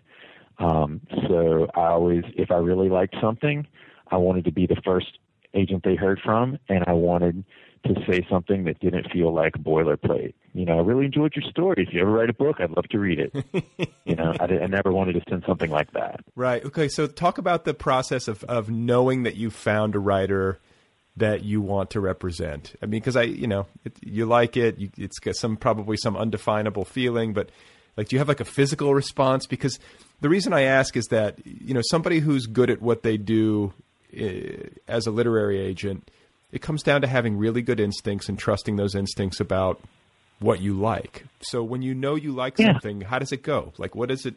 Um, so I always, if I really liked something, I wanted to be the first agent they heard from, and I wanted to say something that didn't feel like boilerplate. You know, I really enjoyed your story. If you ever write a book, I'd love to read it. you know, I, did, I never wanted to send something like that. Right. Okay. So talk about the process of, of knowing that you found a writer that you want to represent. I mean, because I, you know, it, you like it. You, it's got some probably some undefinable feeling, but like, do you have like a physical response? Because the reason I ask is that you know somebody who's good at what they do uh, as a literary agent, it comes down to having really good instincts and trusting those instincts about what you like. So when you know you like Yeah. something, how does it go? Like, what is it?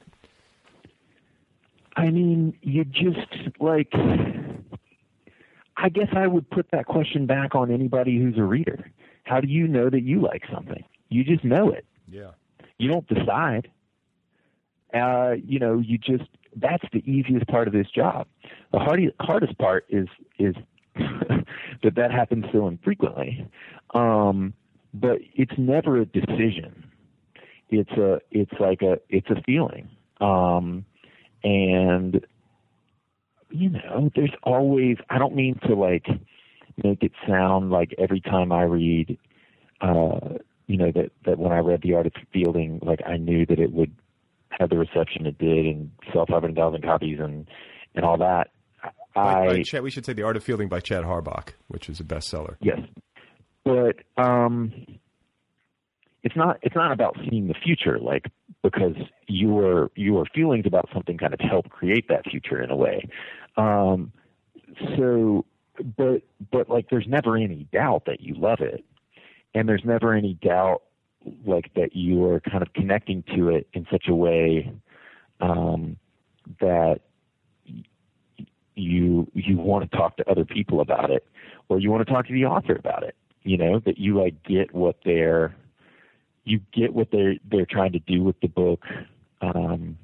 I mean, you just like. I guess I would put that question back on anybody who's a reader. How do you know that you like something? You just know it. Yeah. You don't decide. Uh, you know, you just that's the easiest part of this job. The hardest hardest part is is that that happens so infrequently. Um, but it's never a decision. It's a it's like a it's a feeling. Um, and you know, there's always I don't mean to like make it sound like every time I read uh you know that that when I read the art of fielding like I knew that it would have the reception it did and sell five hundred thousand copies and and all that. By, I by Chad, we should say the Art of Fielding by Chad Harbach, which is a bestseller. Yes, but um, it's not it's not about seeing the future, like because your your feelings about something kind of help create that future in a way. Um, so, but but like, there's never any doubt that you love it, and there's never any doubt like that you are kind of connecting to it in such a way um, that you you want to talk to other people about it or you want to talk to the author about it you know that you like get what they're you get what they're they're trying to do with the book um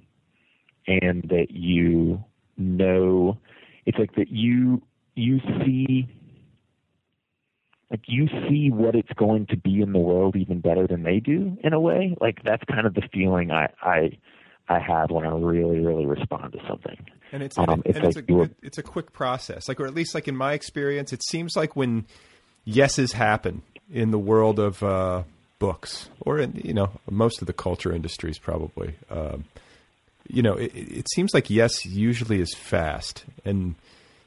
and that you know it's like that you you see like you see what it's going to be in the world even better than they do in a way. Like that's kind of the feeling i i i have when i really really respond to something. And it's Um, and, it's and it's, a, it's a quick process, like or at least like in my experience, it seems like when yeses happen in the world of uh, books or in you know most of the culture industries probably. Um, you know, it, it seems like yes usually is fast and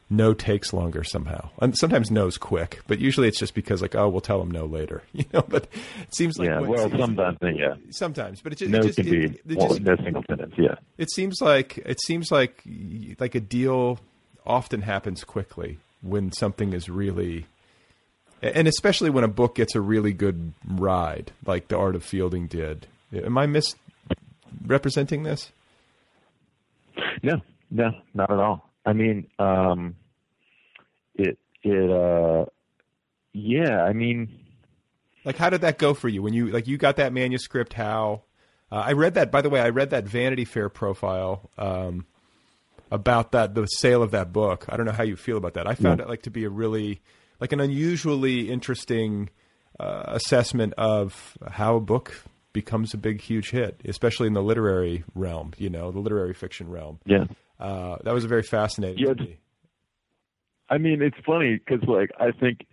no takes longer somehow. And sometimes no's quick, but usually it's just because like oh we'll tell them no later, you know. But it seems like yeah well sometimes yeah sometimes, but it just, no it just, can be well, just- no single sentence yeah it seems like it seems like like a deal often happens quickly when something is really and especially when a book gets a really good ride like the art of fielding did am i misrepresenting this No, no, not at all. I mean, um, it it uh, yeah. I mean, like how did that go for you when you like you got that manuscript how uh, i read that by the way i read that vanity fair profile um, about that the sale of that book. I don't know how you feel about that. I found Yeah. it like to be a really like an unusually interesting uh, assessment of how a book becomes a big huge hit, especially in the literary realm. You know, the literary fiction realm. Yeah. Uh, that was a very fascinating. Yeah, me. I mean, it's funny because like I think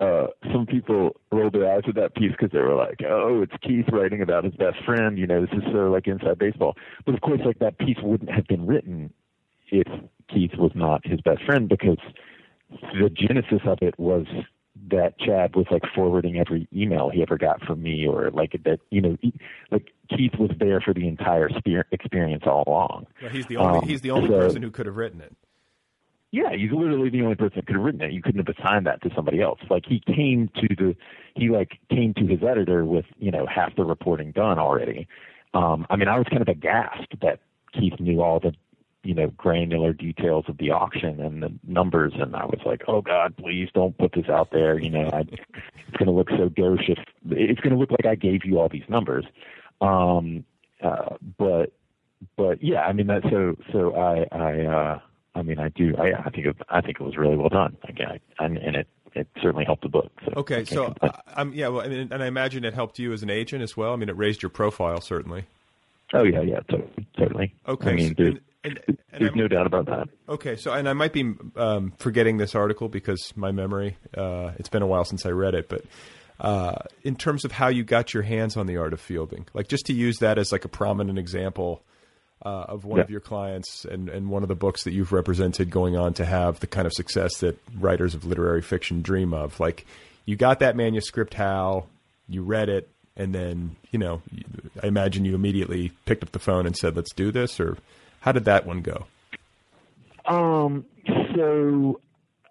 uh, some people rolled their eyes at that piece because they were like, "Oh, it's Keith writing about his best friend." You know, this is sort of like inside baseball. But of course, like that piece wouldn't have been written if Keith was not his best friend because the genesis of it was that Chad was like forwarding every email he ever got from me, or like that. You know, like Keith was there for the entire experience all along. Yeah, he's the only Um, he's the only so- person who could have written it. Yeah, he's literally the only person that could have written it. You couldn't have assigned that to somebody else. Like he came to the, he like came to his editor with you know half the reporting done already. Um, I mean, I was kind of aghast that Keith knew all the, you know, granular details of the auction and the numbers, and I was like, oh God, please don't put this out there. You know, I, it's going to look so gauche if it's going to look like I gave you all these numbers. Um, uh, but but yeah, I mean that. So so I I uh, I mean I do I I think it, I think it was really well done. Again, and and it it certainly helped the book. So Okay, so complain. uh, I'm yeah, well, and, and I imagine it helped you as an agent as well. I mean, it raised your profile certainly. oh yeah yeah totally totally. Okay, I mean there's and, and, there's I'm- no doubt about that. Okay, so and I might be um, forgetting this article because my memory. Uh, it's been a while since I read it, but uh, in terms of how you got your hands on the art of fielding, like just to use that as like a prominent example uh, of one Yeah. of your clients and, and one of the books that you've represented going on to have the kind of success that writers of literary fiction dream of. Like you got that manuscript, how you read it, and then you know, I imagine you immediately picked up the phone and said, "Let's do this," or how did that one go? Um, so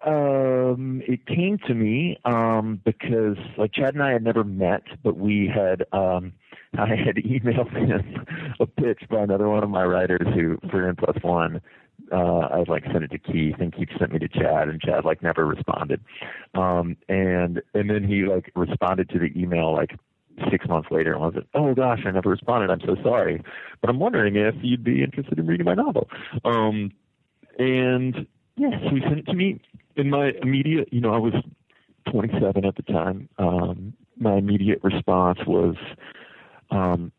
um, it came to me um, because like Chad and I had never met, but we had um, I had emailed him a pitch by another one of my writers who for N plus one. Uh, I'd like sent it to Keith and Keith sent me to Chad and Chad like never responded. Um, and and then he like responded to the email like six months later and was like, Oh gosh, I never responded. I'm so sorry. But I'm wondering if you'd be interested in reading my novel. Um and yes, he sent it to me in my immediate, you know, I was 27 at the time. Um, my immediate response was, um,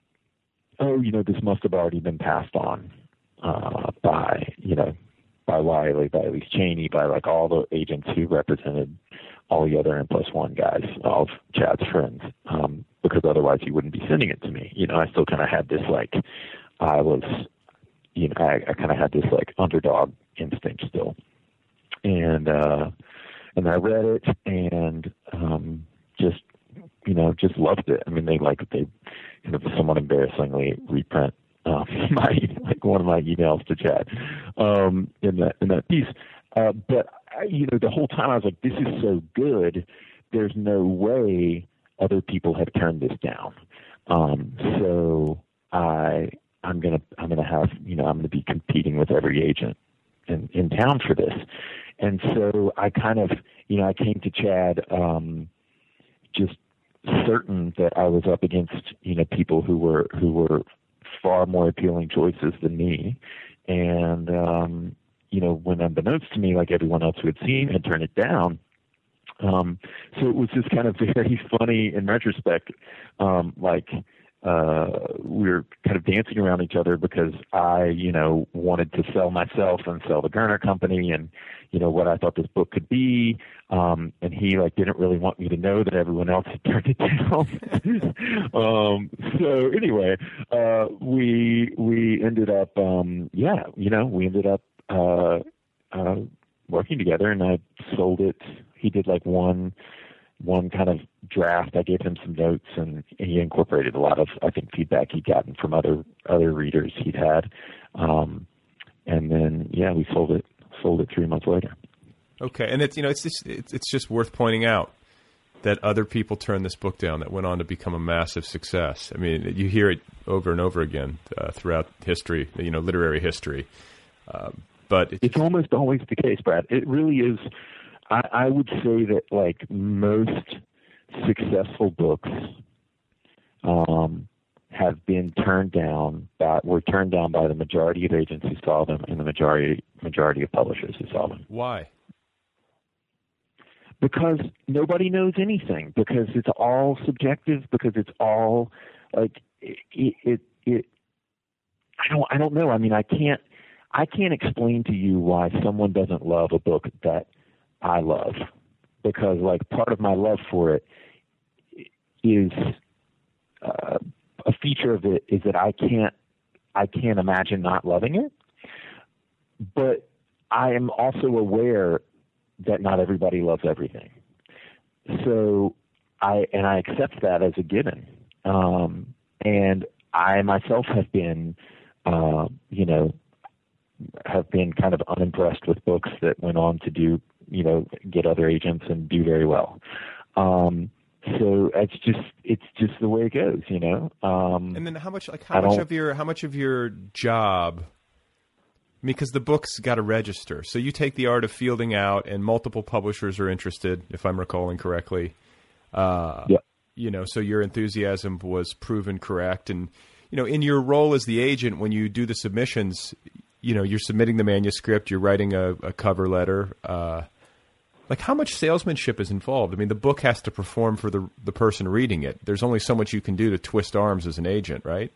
oh, you know, this must have already been passed on uh, by, you know, by Wylie, by Elyse Cheney, by like all the agents who represented all the other N plus one guys, all of Chad's friends, um, because otherwise he wouldn't be sending it to me. You know, I still kind of had this like, I was, you know, I, I kind of had this like underdog instinct still, and uh, and I read it and um, just, you know, just loved it. I mean, they like they kind of somewhat embarrassingly reprint um, my like one of my emails to Chad um, in that in that piece. Uh, but I, you know, the whole time I was like, this is so good. There's no way other people have turned this down. Um, so I I'm gonna I'm gonna have you know I'm gonna be competing with every agent in in town for this. And so I kind of you know I came to Chad um, just certain that I was up against you know people who were who were far more appealing choices than me, and um, you know when unbeknownst to me, like everyone else who had seen had turned it down. Um, so it was just kind of very funny in retrospect, um, like uh, we were kind of dancing around each other because I, you know, wanted to sell myself and sell the Gernert company and, you know, what I thought this book could be. Um, and he like didn't really want me to know that everyone else had turned it down. um, so anyway, uh, we, we ended up, um, yeah, you know, we ended up, uh, uh, working together and I sold it. He did like one, one kind of draft. I gave him some notes, and he incorporated a lot of I think feedback he'd gotten from other other readers he'd had. Um, and then yeah, we sold it sold it three months later. Okay, and it's you know it's just it's, it's just worth pointing out that other people turned this book down that went on to become a massive success. I mean, you hear it over and over again uh, throughout history, you know, literary history. Um, but it's, It's almost always the case, Brad. It really is. I, I would say that like most successful books, um, have been turned down by were turned down by the majority of agents who saw them and the majority majority of publishers who saw them Why? because nobody knows anything because it's all subjective because it's all like it it, it I don't I don't know I mean I can't I can't explain to you why someone doesn't love a book that I love because like part of my love for it is uh, a feature of it is that I can't I can't imagine not loving it but I am also aware that not everybody loves everything. So I and I accept that as a given. Um, and I myself have been, uh, you know, have been kind of unimpressed with books that went on to do, you know, get other agents and do very well. Um, so it's just it's just the way it goes, you know. Um, And then how much like I how much of your how much of your job because the book's got to register. So you take the art of fielding out and multiple publishers are interested, if I'm recalling correctly. Uh Yeah. you know, so your enthusiasm was proven correct and you know, in your role as the agent when you do the submissions, you know, you're submitting the manuscript, you're writing a, a cover letter, uh like how much salesmanship is involved? I mean, the book has to perform for the the person reading it. There's only so much you can do to twist arms as an agent, right?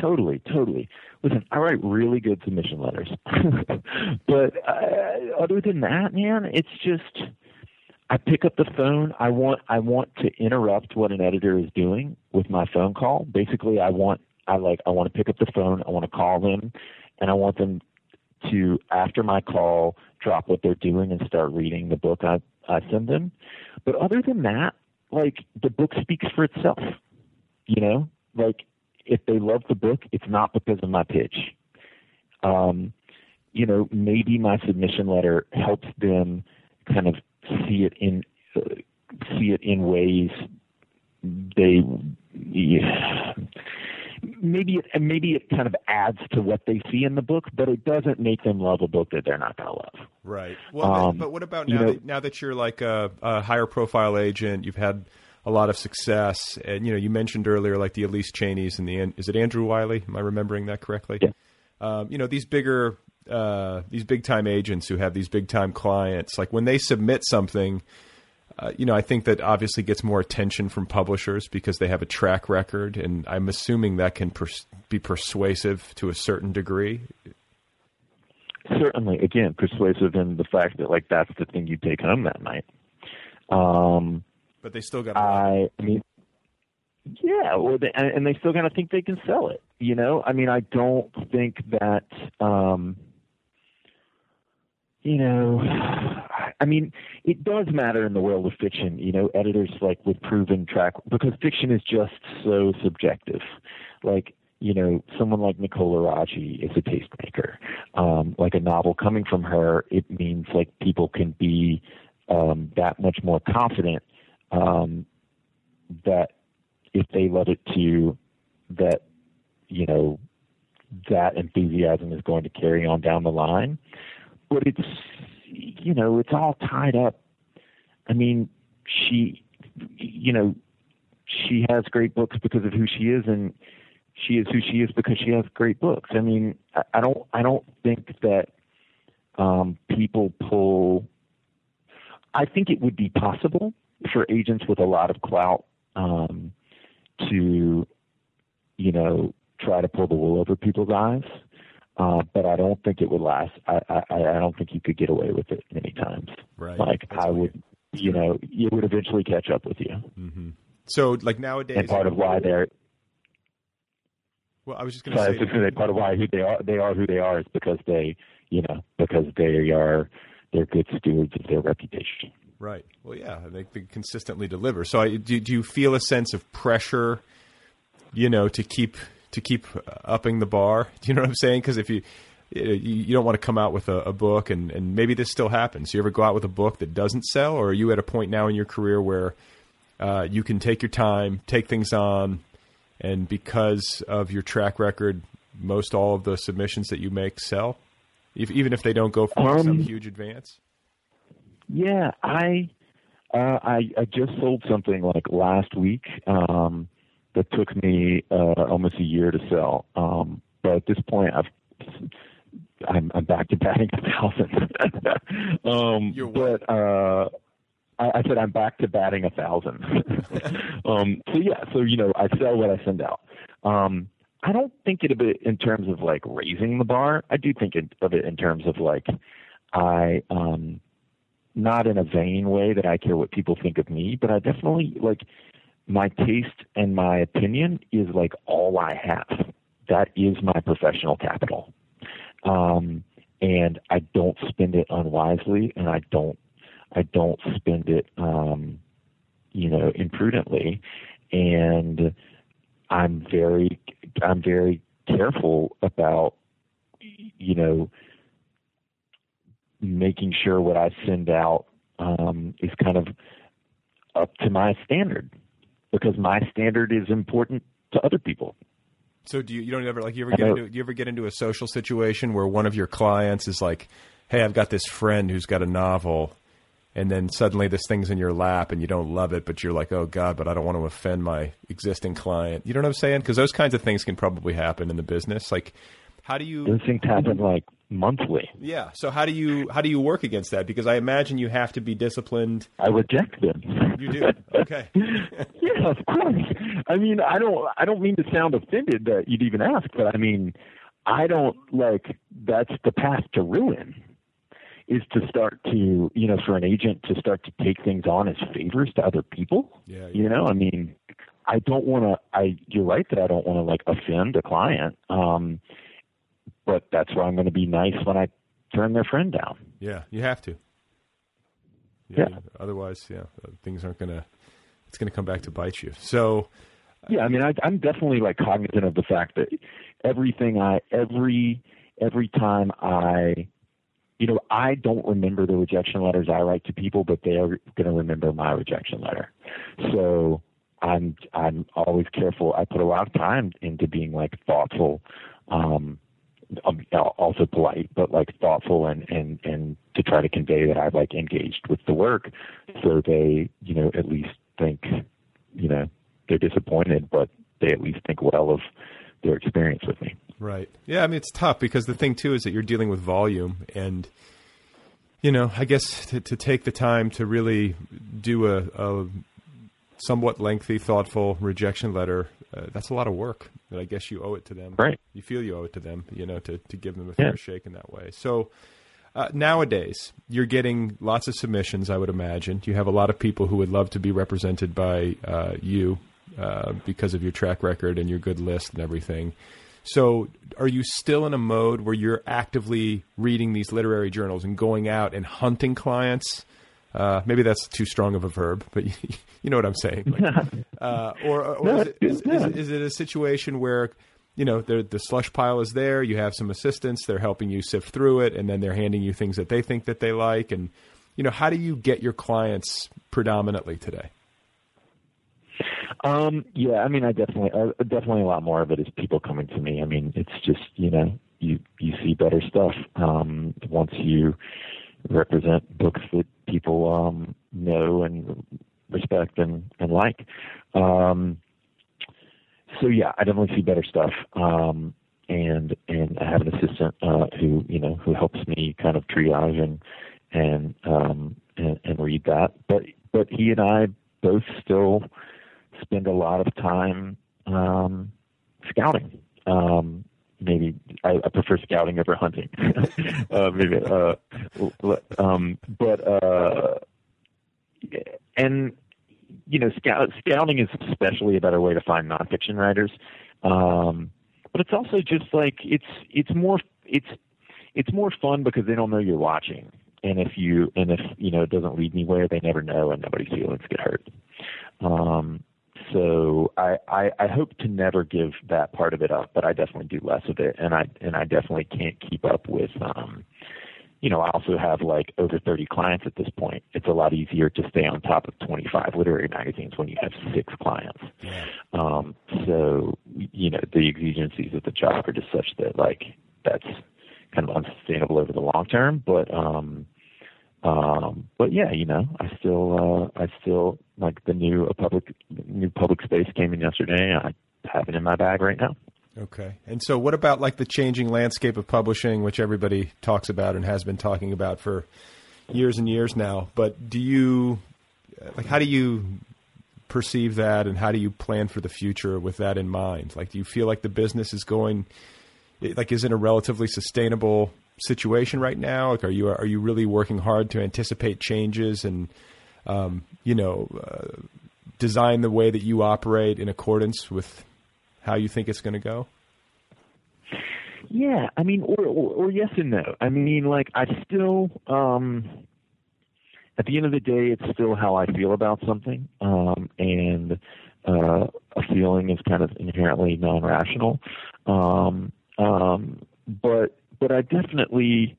Totally, totally. Listen, I write really good submission letters, but uh, other than that, man, it's just I pick up the phone. I want I want to interrupt what an editor is doing with my phone call. Basically, I want I like I want to pick up the phone. I want to call them, and I want them to after my call drop what they're doing and start reading the book I I send them. But other than that, like the book speaks for itself. You know, like if they love the book, it's not because of my pitch. Um, you know, maybe my submission letter helps them kind of see it in uh, see it in ways they yeah, maybe it and maybe it kind of adds to what they see in the book, but it doesn't make them love a book that they're not going to love. Right. Well, Um, but what about you now? know- that, now that you're like a, a higher profile agent, you've had a lot of success, and you know you mentioned earlier like the Elyse Cheneys and the is it Andrew Wylie? Am I remembering that correctly? Yeah. Um, you know these bigger uh, these big time agents who have these big time clients, like when they submit something. Uh, you know, I think that obviously gets more attention from publishers because they have a track record, and I'm assuming that can pers- be persuasive to a certain degree. Certainly, again, persuasive in the fact that like that's the thing you take home that night. Um, But they still got. I, I mean, yeah, or they, and, and they still kind of think they can sell it. You know, I mean, I don't think that. Um, you know, I mean, it does matter in the world of fiction. You know, editors like with proven track because fiction is just so subjective. Like, you know, someone like Nicole Aragi is a tastemaker. Um, like a novel coming from her, it means like people can be um, that much more confident um, that if they let it to that you know that enthusiasm is going to carry on down the line but it's you know it's all tied up. I mean she you know she has great books because of who she is and she is who she is because she has great books. I mean i, I don't i don't think that um people pull i think it would be possible for agents with a lot of clout um to you know try to pull the wool over people's eyes uh, but I don't think it would last. I, I I don't think you could get away with it many times. Right. Like That's I what would, you know, it would eventually catch up with you. So, like nowadays, And part of why they're Well, I was just going to say. say part of why who they are they are who they are is because they you know because they are they're good stewards of their reputation. Right. Well, yeah, they, they consistently deliver. So, I, do, do you feel a sense of pressure, you know, to keep to keep upping the bar? Do you know what I'm saying? Because if you you don't want to come out with a, a book, and, and maybe this still happens. You ever go out with a book that doesn't sell, or are you at a point now in your career where uh, you can take your time, take things on, and because of your track record, most all of the submissions that you make sell, if, even if they don't go for some Um, huge advance. Yeah, I uh, I I just sold something like last week um, that took me uh, almost a year to sell. Um, but at this point, I've I'm, I'm back to batting a thousand. um, but uh, I, I said I'm back to batting a thousand. um, so yeah, so you know, I sell what I send out. Um, I don't think of it in terms of like raising the bar. I do think of it in terms of like I um not in a vain way that I care what people think of me, but I definitely like my taste and my opinion is like all I have. That is my professional capital. Um and I don't spend it unwisely and I don't I don't spend it um you know imprudently and I'm very I'm very careful about you know making sure what I send out um, is kind of up to my standard because my standard is important to other people. So do you you don't ever like you ever get into you ever get into a social situation where one of your clients is like, "Hey, I've got this friend who's got a novel." And then suddenly this thing's in your lap and you don't love it, but you're like, oh God, but I don't want to offend my existing client. You know what I'm saying? Because those kinds of things can probably happen in the business. Like, how do you? Those things happen like monthly. Yeah. So how do you how do you work against that? Because I imagine you have to be disciplined. I reject them. You do. Okay. yeah, of course. I mean, I don't. I don't mean to sound offended that you'd even ask, but I mean, I don't like. That's the path to ruin. Is to start to you know for an agent to start to take things on as favors to other people. Yeah. You know, I mean, I don't want to. I you're right that I don't want to like offend a client. Um, but that's where I'm going to be nice when I turn their friend down. Yeah, you have to. Yeah. Otherwise, yeah, uh, things aren't gonna. It's gonna come back to bite you. So. Yeah, I mean, I, I'm definitely like cognizant of the fact that everything I every every time I, you know, I don't remember the rejection letters I write to people, but they are going to remember my rejection letter. So I'm I'm always careful. I put a lot of time into being like thoughtful. Um, Um, also polite, but like thoughtful and and and to try to convey that I've like engaged with the work, so they you know at least think you know they're disappointed, but they at least think well of their experience with me. Right. Yeah. I mean, it's tough because the thing too is that you're dealing with volume, and you know, I guess to, to take the time to really do a, a somewhat lengthy, thoughtful rejection letter, uh, that's a lot of work. But I guess you owe it to them. Right. You feel you owe it to them, you know, to, to give them a fair Yeah. shake in that way. So uh, nowadays, you're getting lots of submissions, I would imagine. You have a lot of people who would love to be represented by uh, you uh, because of your track record and your good list and everything. So, are you still in a mode where you're actively reading these literary journals and going out and hunting clients? Uh, maybe that's too strong of a verb, but you know what I'm saying. Like, uh, or or No, is, it, is, is, is it a situation where you know the the slush pile is there, you have some assistants, they're helping you sift through it, and then they're handing you things that they think that they like, and you know how do you get your clients predominantly today? Um, yeah, I mean, I definitely, uh, definitely a lot more of it is people coming to me. I mean, it's just you know, you you see better stuff um, once you represent books that people um, know and respect and and like. Um, so yeah, I definitely see better stuff. Um, and and I have an assistant uh, who you know who helps me kind of triage and and um, and, and read that. But but he and I both still spend a lot of time um, scouting. Um, maybe I, I prefer scouting over hunting. uh, maybe, uh, um, but uh, and you know, scout, scouting is especially a better way to find nonfiction writers. Um, but it's also just like it's it's more it's it's more fun because they don't know you're watching. And if you and if you know it doesn't lead anywhere, they never know, and nobody's feelings get hurt. Um, so I, I I hope to never give that part of it up, but I definitely do less of it, and I and I definitely can't keep up with. Um, you know, I also have like over 30 clients at this point. It's a lot easier to stay on top of 25 literary magazines when you have six clients. Um, so, you know, the exigencies of the job are just such that like that's kind of unsustainable over the long term. But, um, Um, but yeah, you know, I still, uh, I still like the new public new public space came in yesterday. I have it in my bag right now. Okay. And so, what about like the changing landscape of publishing, which everybody talks about and has been talking about for years and years now? But do you, like, how do you perceive that, and how do you plan for the future with that in mind? Like, do you feel like the business is going, like, is in a relatively sustainable situation right now? Like, are you are you really working hard to anticipate changes and, um, you know, uh, design the way that you operate in accordance with how you think it's going to go? Yeah, I mean, or, or, or yes and no. I mean, like I still, um, at the end of the day, it's still how I feel about something, um, and uh, a feeling is kind of inherently non-rational. Um, um, but but I definitely,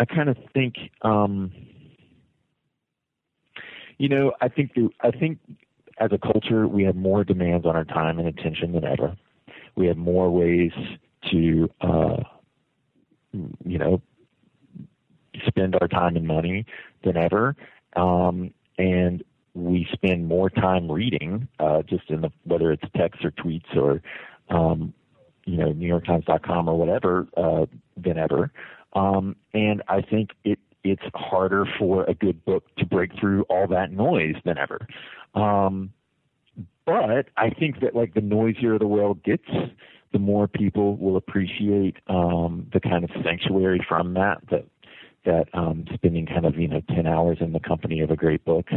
I kind of think, um, you know, I think the, I think as a culture, we have more demands on our time and attention than ever. We have more ways to, uh, you know, spend our time and money than ever. Um, and we spend more time reading, uh, just in the, whether it's texts or tweets or, um, you know, NewYorkTimes.com or whatever, uh, than ever. Um, and I think it, it's harder for a good book to break through all that noise than ever. Um, but I think that like the noisier the world gets, the more people will appreciate um, the kind of sanctuary from that that that um, spending kind of you know ten hours in the company of a great book,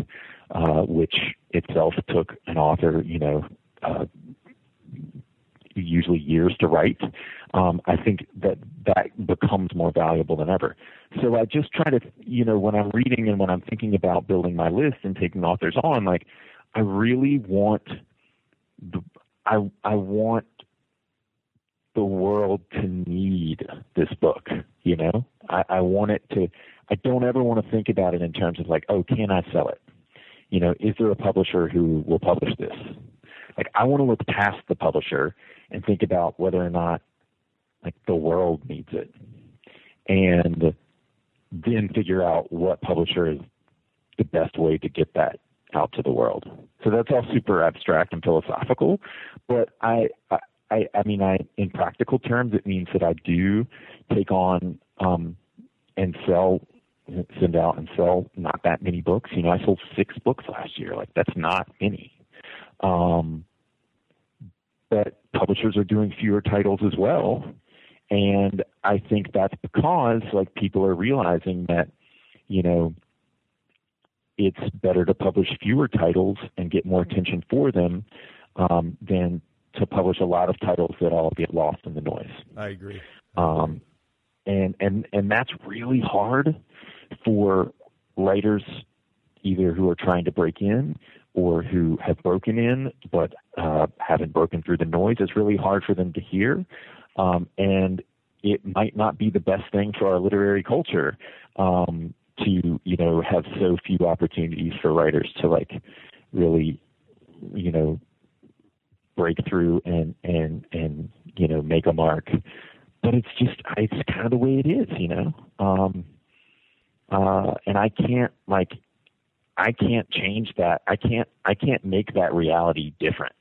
uh, which itself took an author you know uh, usually years to write. Um, I think that that becomes more valuable than ever. So I just try to you know when I'm reading and when I'm thinking about building my list and taking authors on, like I really want the I I want the world to need this book. You know, I, I want it to. I don't ever want to think about it in terms of like, oh, can I sell it? You know, is there a publisher who will publish this? Like, I want to look past the publisher and think about whether or not like the world needs it, and then figure out what publisher is the best way to get that out to the world. So that's all super abstract and philosophical, but I, I, I mean, I, in practical terms, it means that I do take on um, and sell, send out and sell not that many books. You know, I sold six books last year. Like that's not many. Um, but publishers are doing fewer titles as well, and I think that's because like people are realizing that, you know, it's better to publish fewer titles and get more attention for them um, than to publish a lot of titles that all get lost in the noise. I agree. Um, and and and that's really hard for writers either who are trying to break in or who have broken in but uh, haven't broken through the noise. It's really hard for them to hear, um, and it might not be the best thing for our literary culture um, to you know have so few opportunities for writers to like really you know break through and and and you know make a mark but it's just it's kind of the way it is you know um uh and i can't like i can't change that i can't i can't make that reality different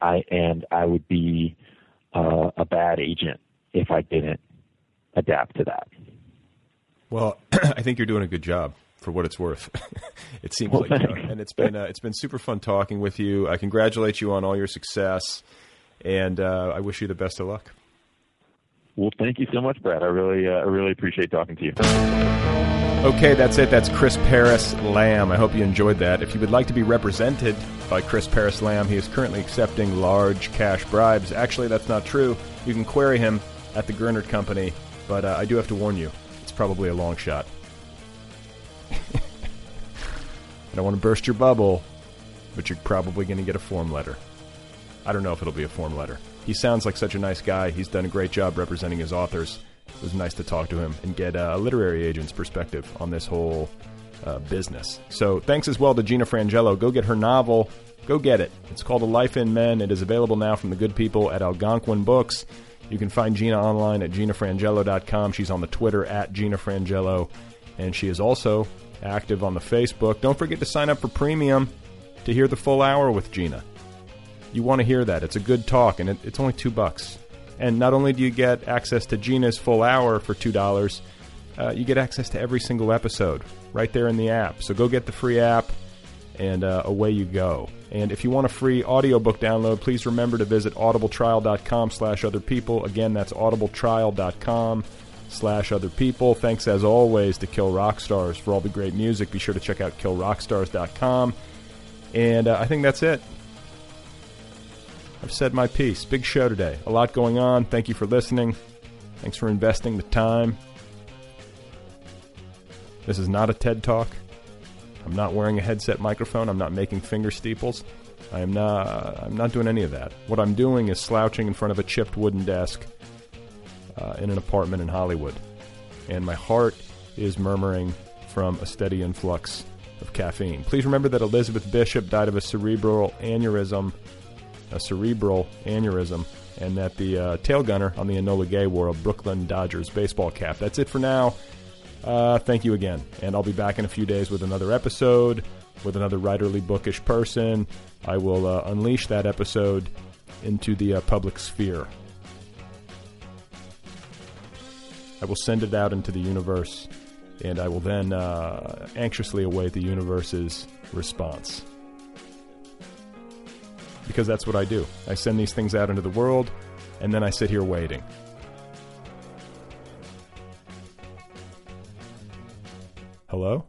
i and i would be uh a bad agent if i didn't adapt to that well, I think you're doing a good job for what it's worth. it seems well, like, you know, and it's been uh, it's been super fun talking with you. I congratulate you on all your success, and uh, I wish you the best of luck. Well, thank you so much, Brad. I really, uh, I really appreciate talking to you. Okay, that's it. That's Chris Parris-Lamb. I hope you enjoyed that. If you would like to be represented by Chris Parris-Lamb, he is currently accepting large cash bribes. Actually, that's not true. You can query him at the Gernert Company, but uh, I do have to warn you it's probably a long shot. I don't want to burst your bubble, but you're probably going to get a form letter. I don't know if it'll be a form letter. He sounds like such a nice guy. He's done a great job representing his authors. It was nice to talk to him and get a literary agent's perspective on this whole uh, business. So thanks as well to Gina Frangello. Go get her novel. Go get it. It's called A Life in Men. It is available now from the good people at Algonquin Books. You can find Gina online at ginafrangello.com. She's on the Twitter at Gina Frangello. And she is also active on the Facebook. Don't forget to sign up for premium to hear the full hour with Gina. You want to hear that. It's a good talk, and it, it's only two bucks. And not only do you get access to Gina's full hour for $2, uh, you get access to every single episode right there in the app. So go get the free app, and uh, away you go. And if you want a free audiobook download, please remember to visit audibletrial.com slash other people. Again, that's audibletrial.com slash other people. Thanks as always to Kill Rock Stars for all the great music. Be sure to check out killrockstars.com. And uh, I think that's it. I've said my piece. Big show today. A lot going on. Thank you for listening. Thanks for investing the time. This is not a TED Talk. I'm not wearing a headset microphone. I'm not making finger steeples. I am not. I'm not doing any of that. What I'm doing is slouching in front of a chipped wooden desk uh, in an apartment in Hollywood, and my heart is murmuring from a steady influx of caffeine. Please remember that Elizabeth Bishop died of a cerebral aneurysm, a cerebral aneurysm, and that the uh, tail gunner on the Enola Gay wore a Brooklyn Dodgers baseball cap. That's it for now. Uh, thank you again. And I'll be back in a few days with another episode, with another writerly bookish person. I will uh, unleash that episode into the uh, public sphere. I will send it out into the universe, and I will then uh, anxiously await the universe's response. Because that's what I do. I send these things out into the world, and then I sit here waiting. Hello?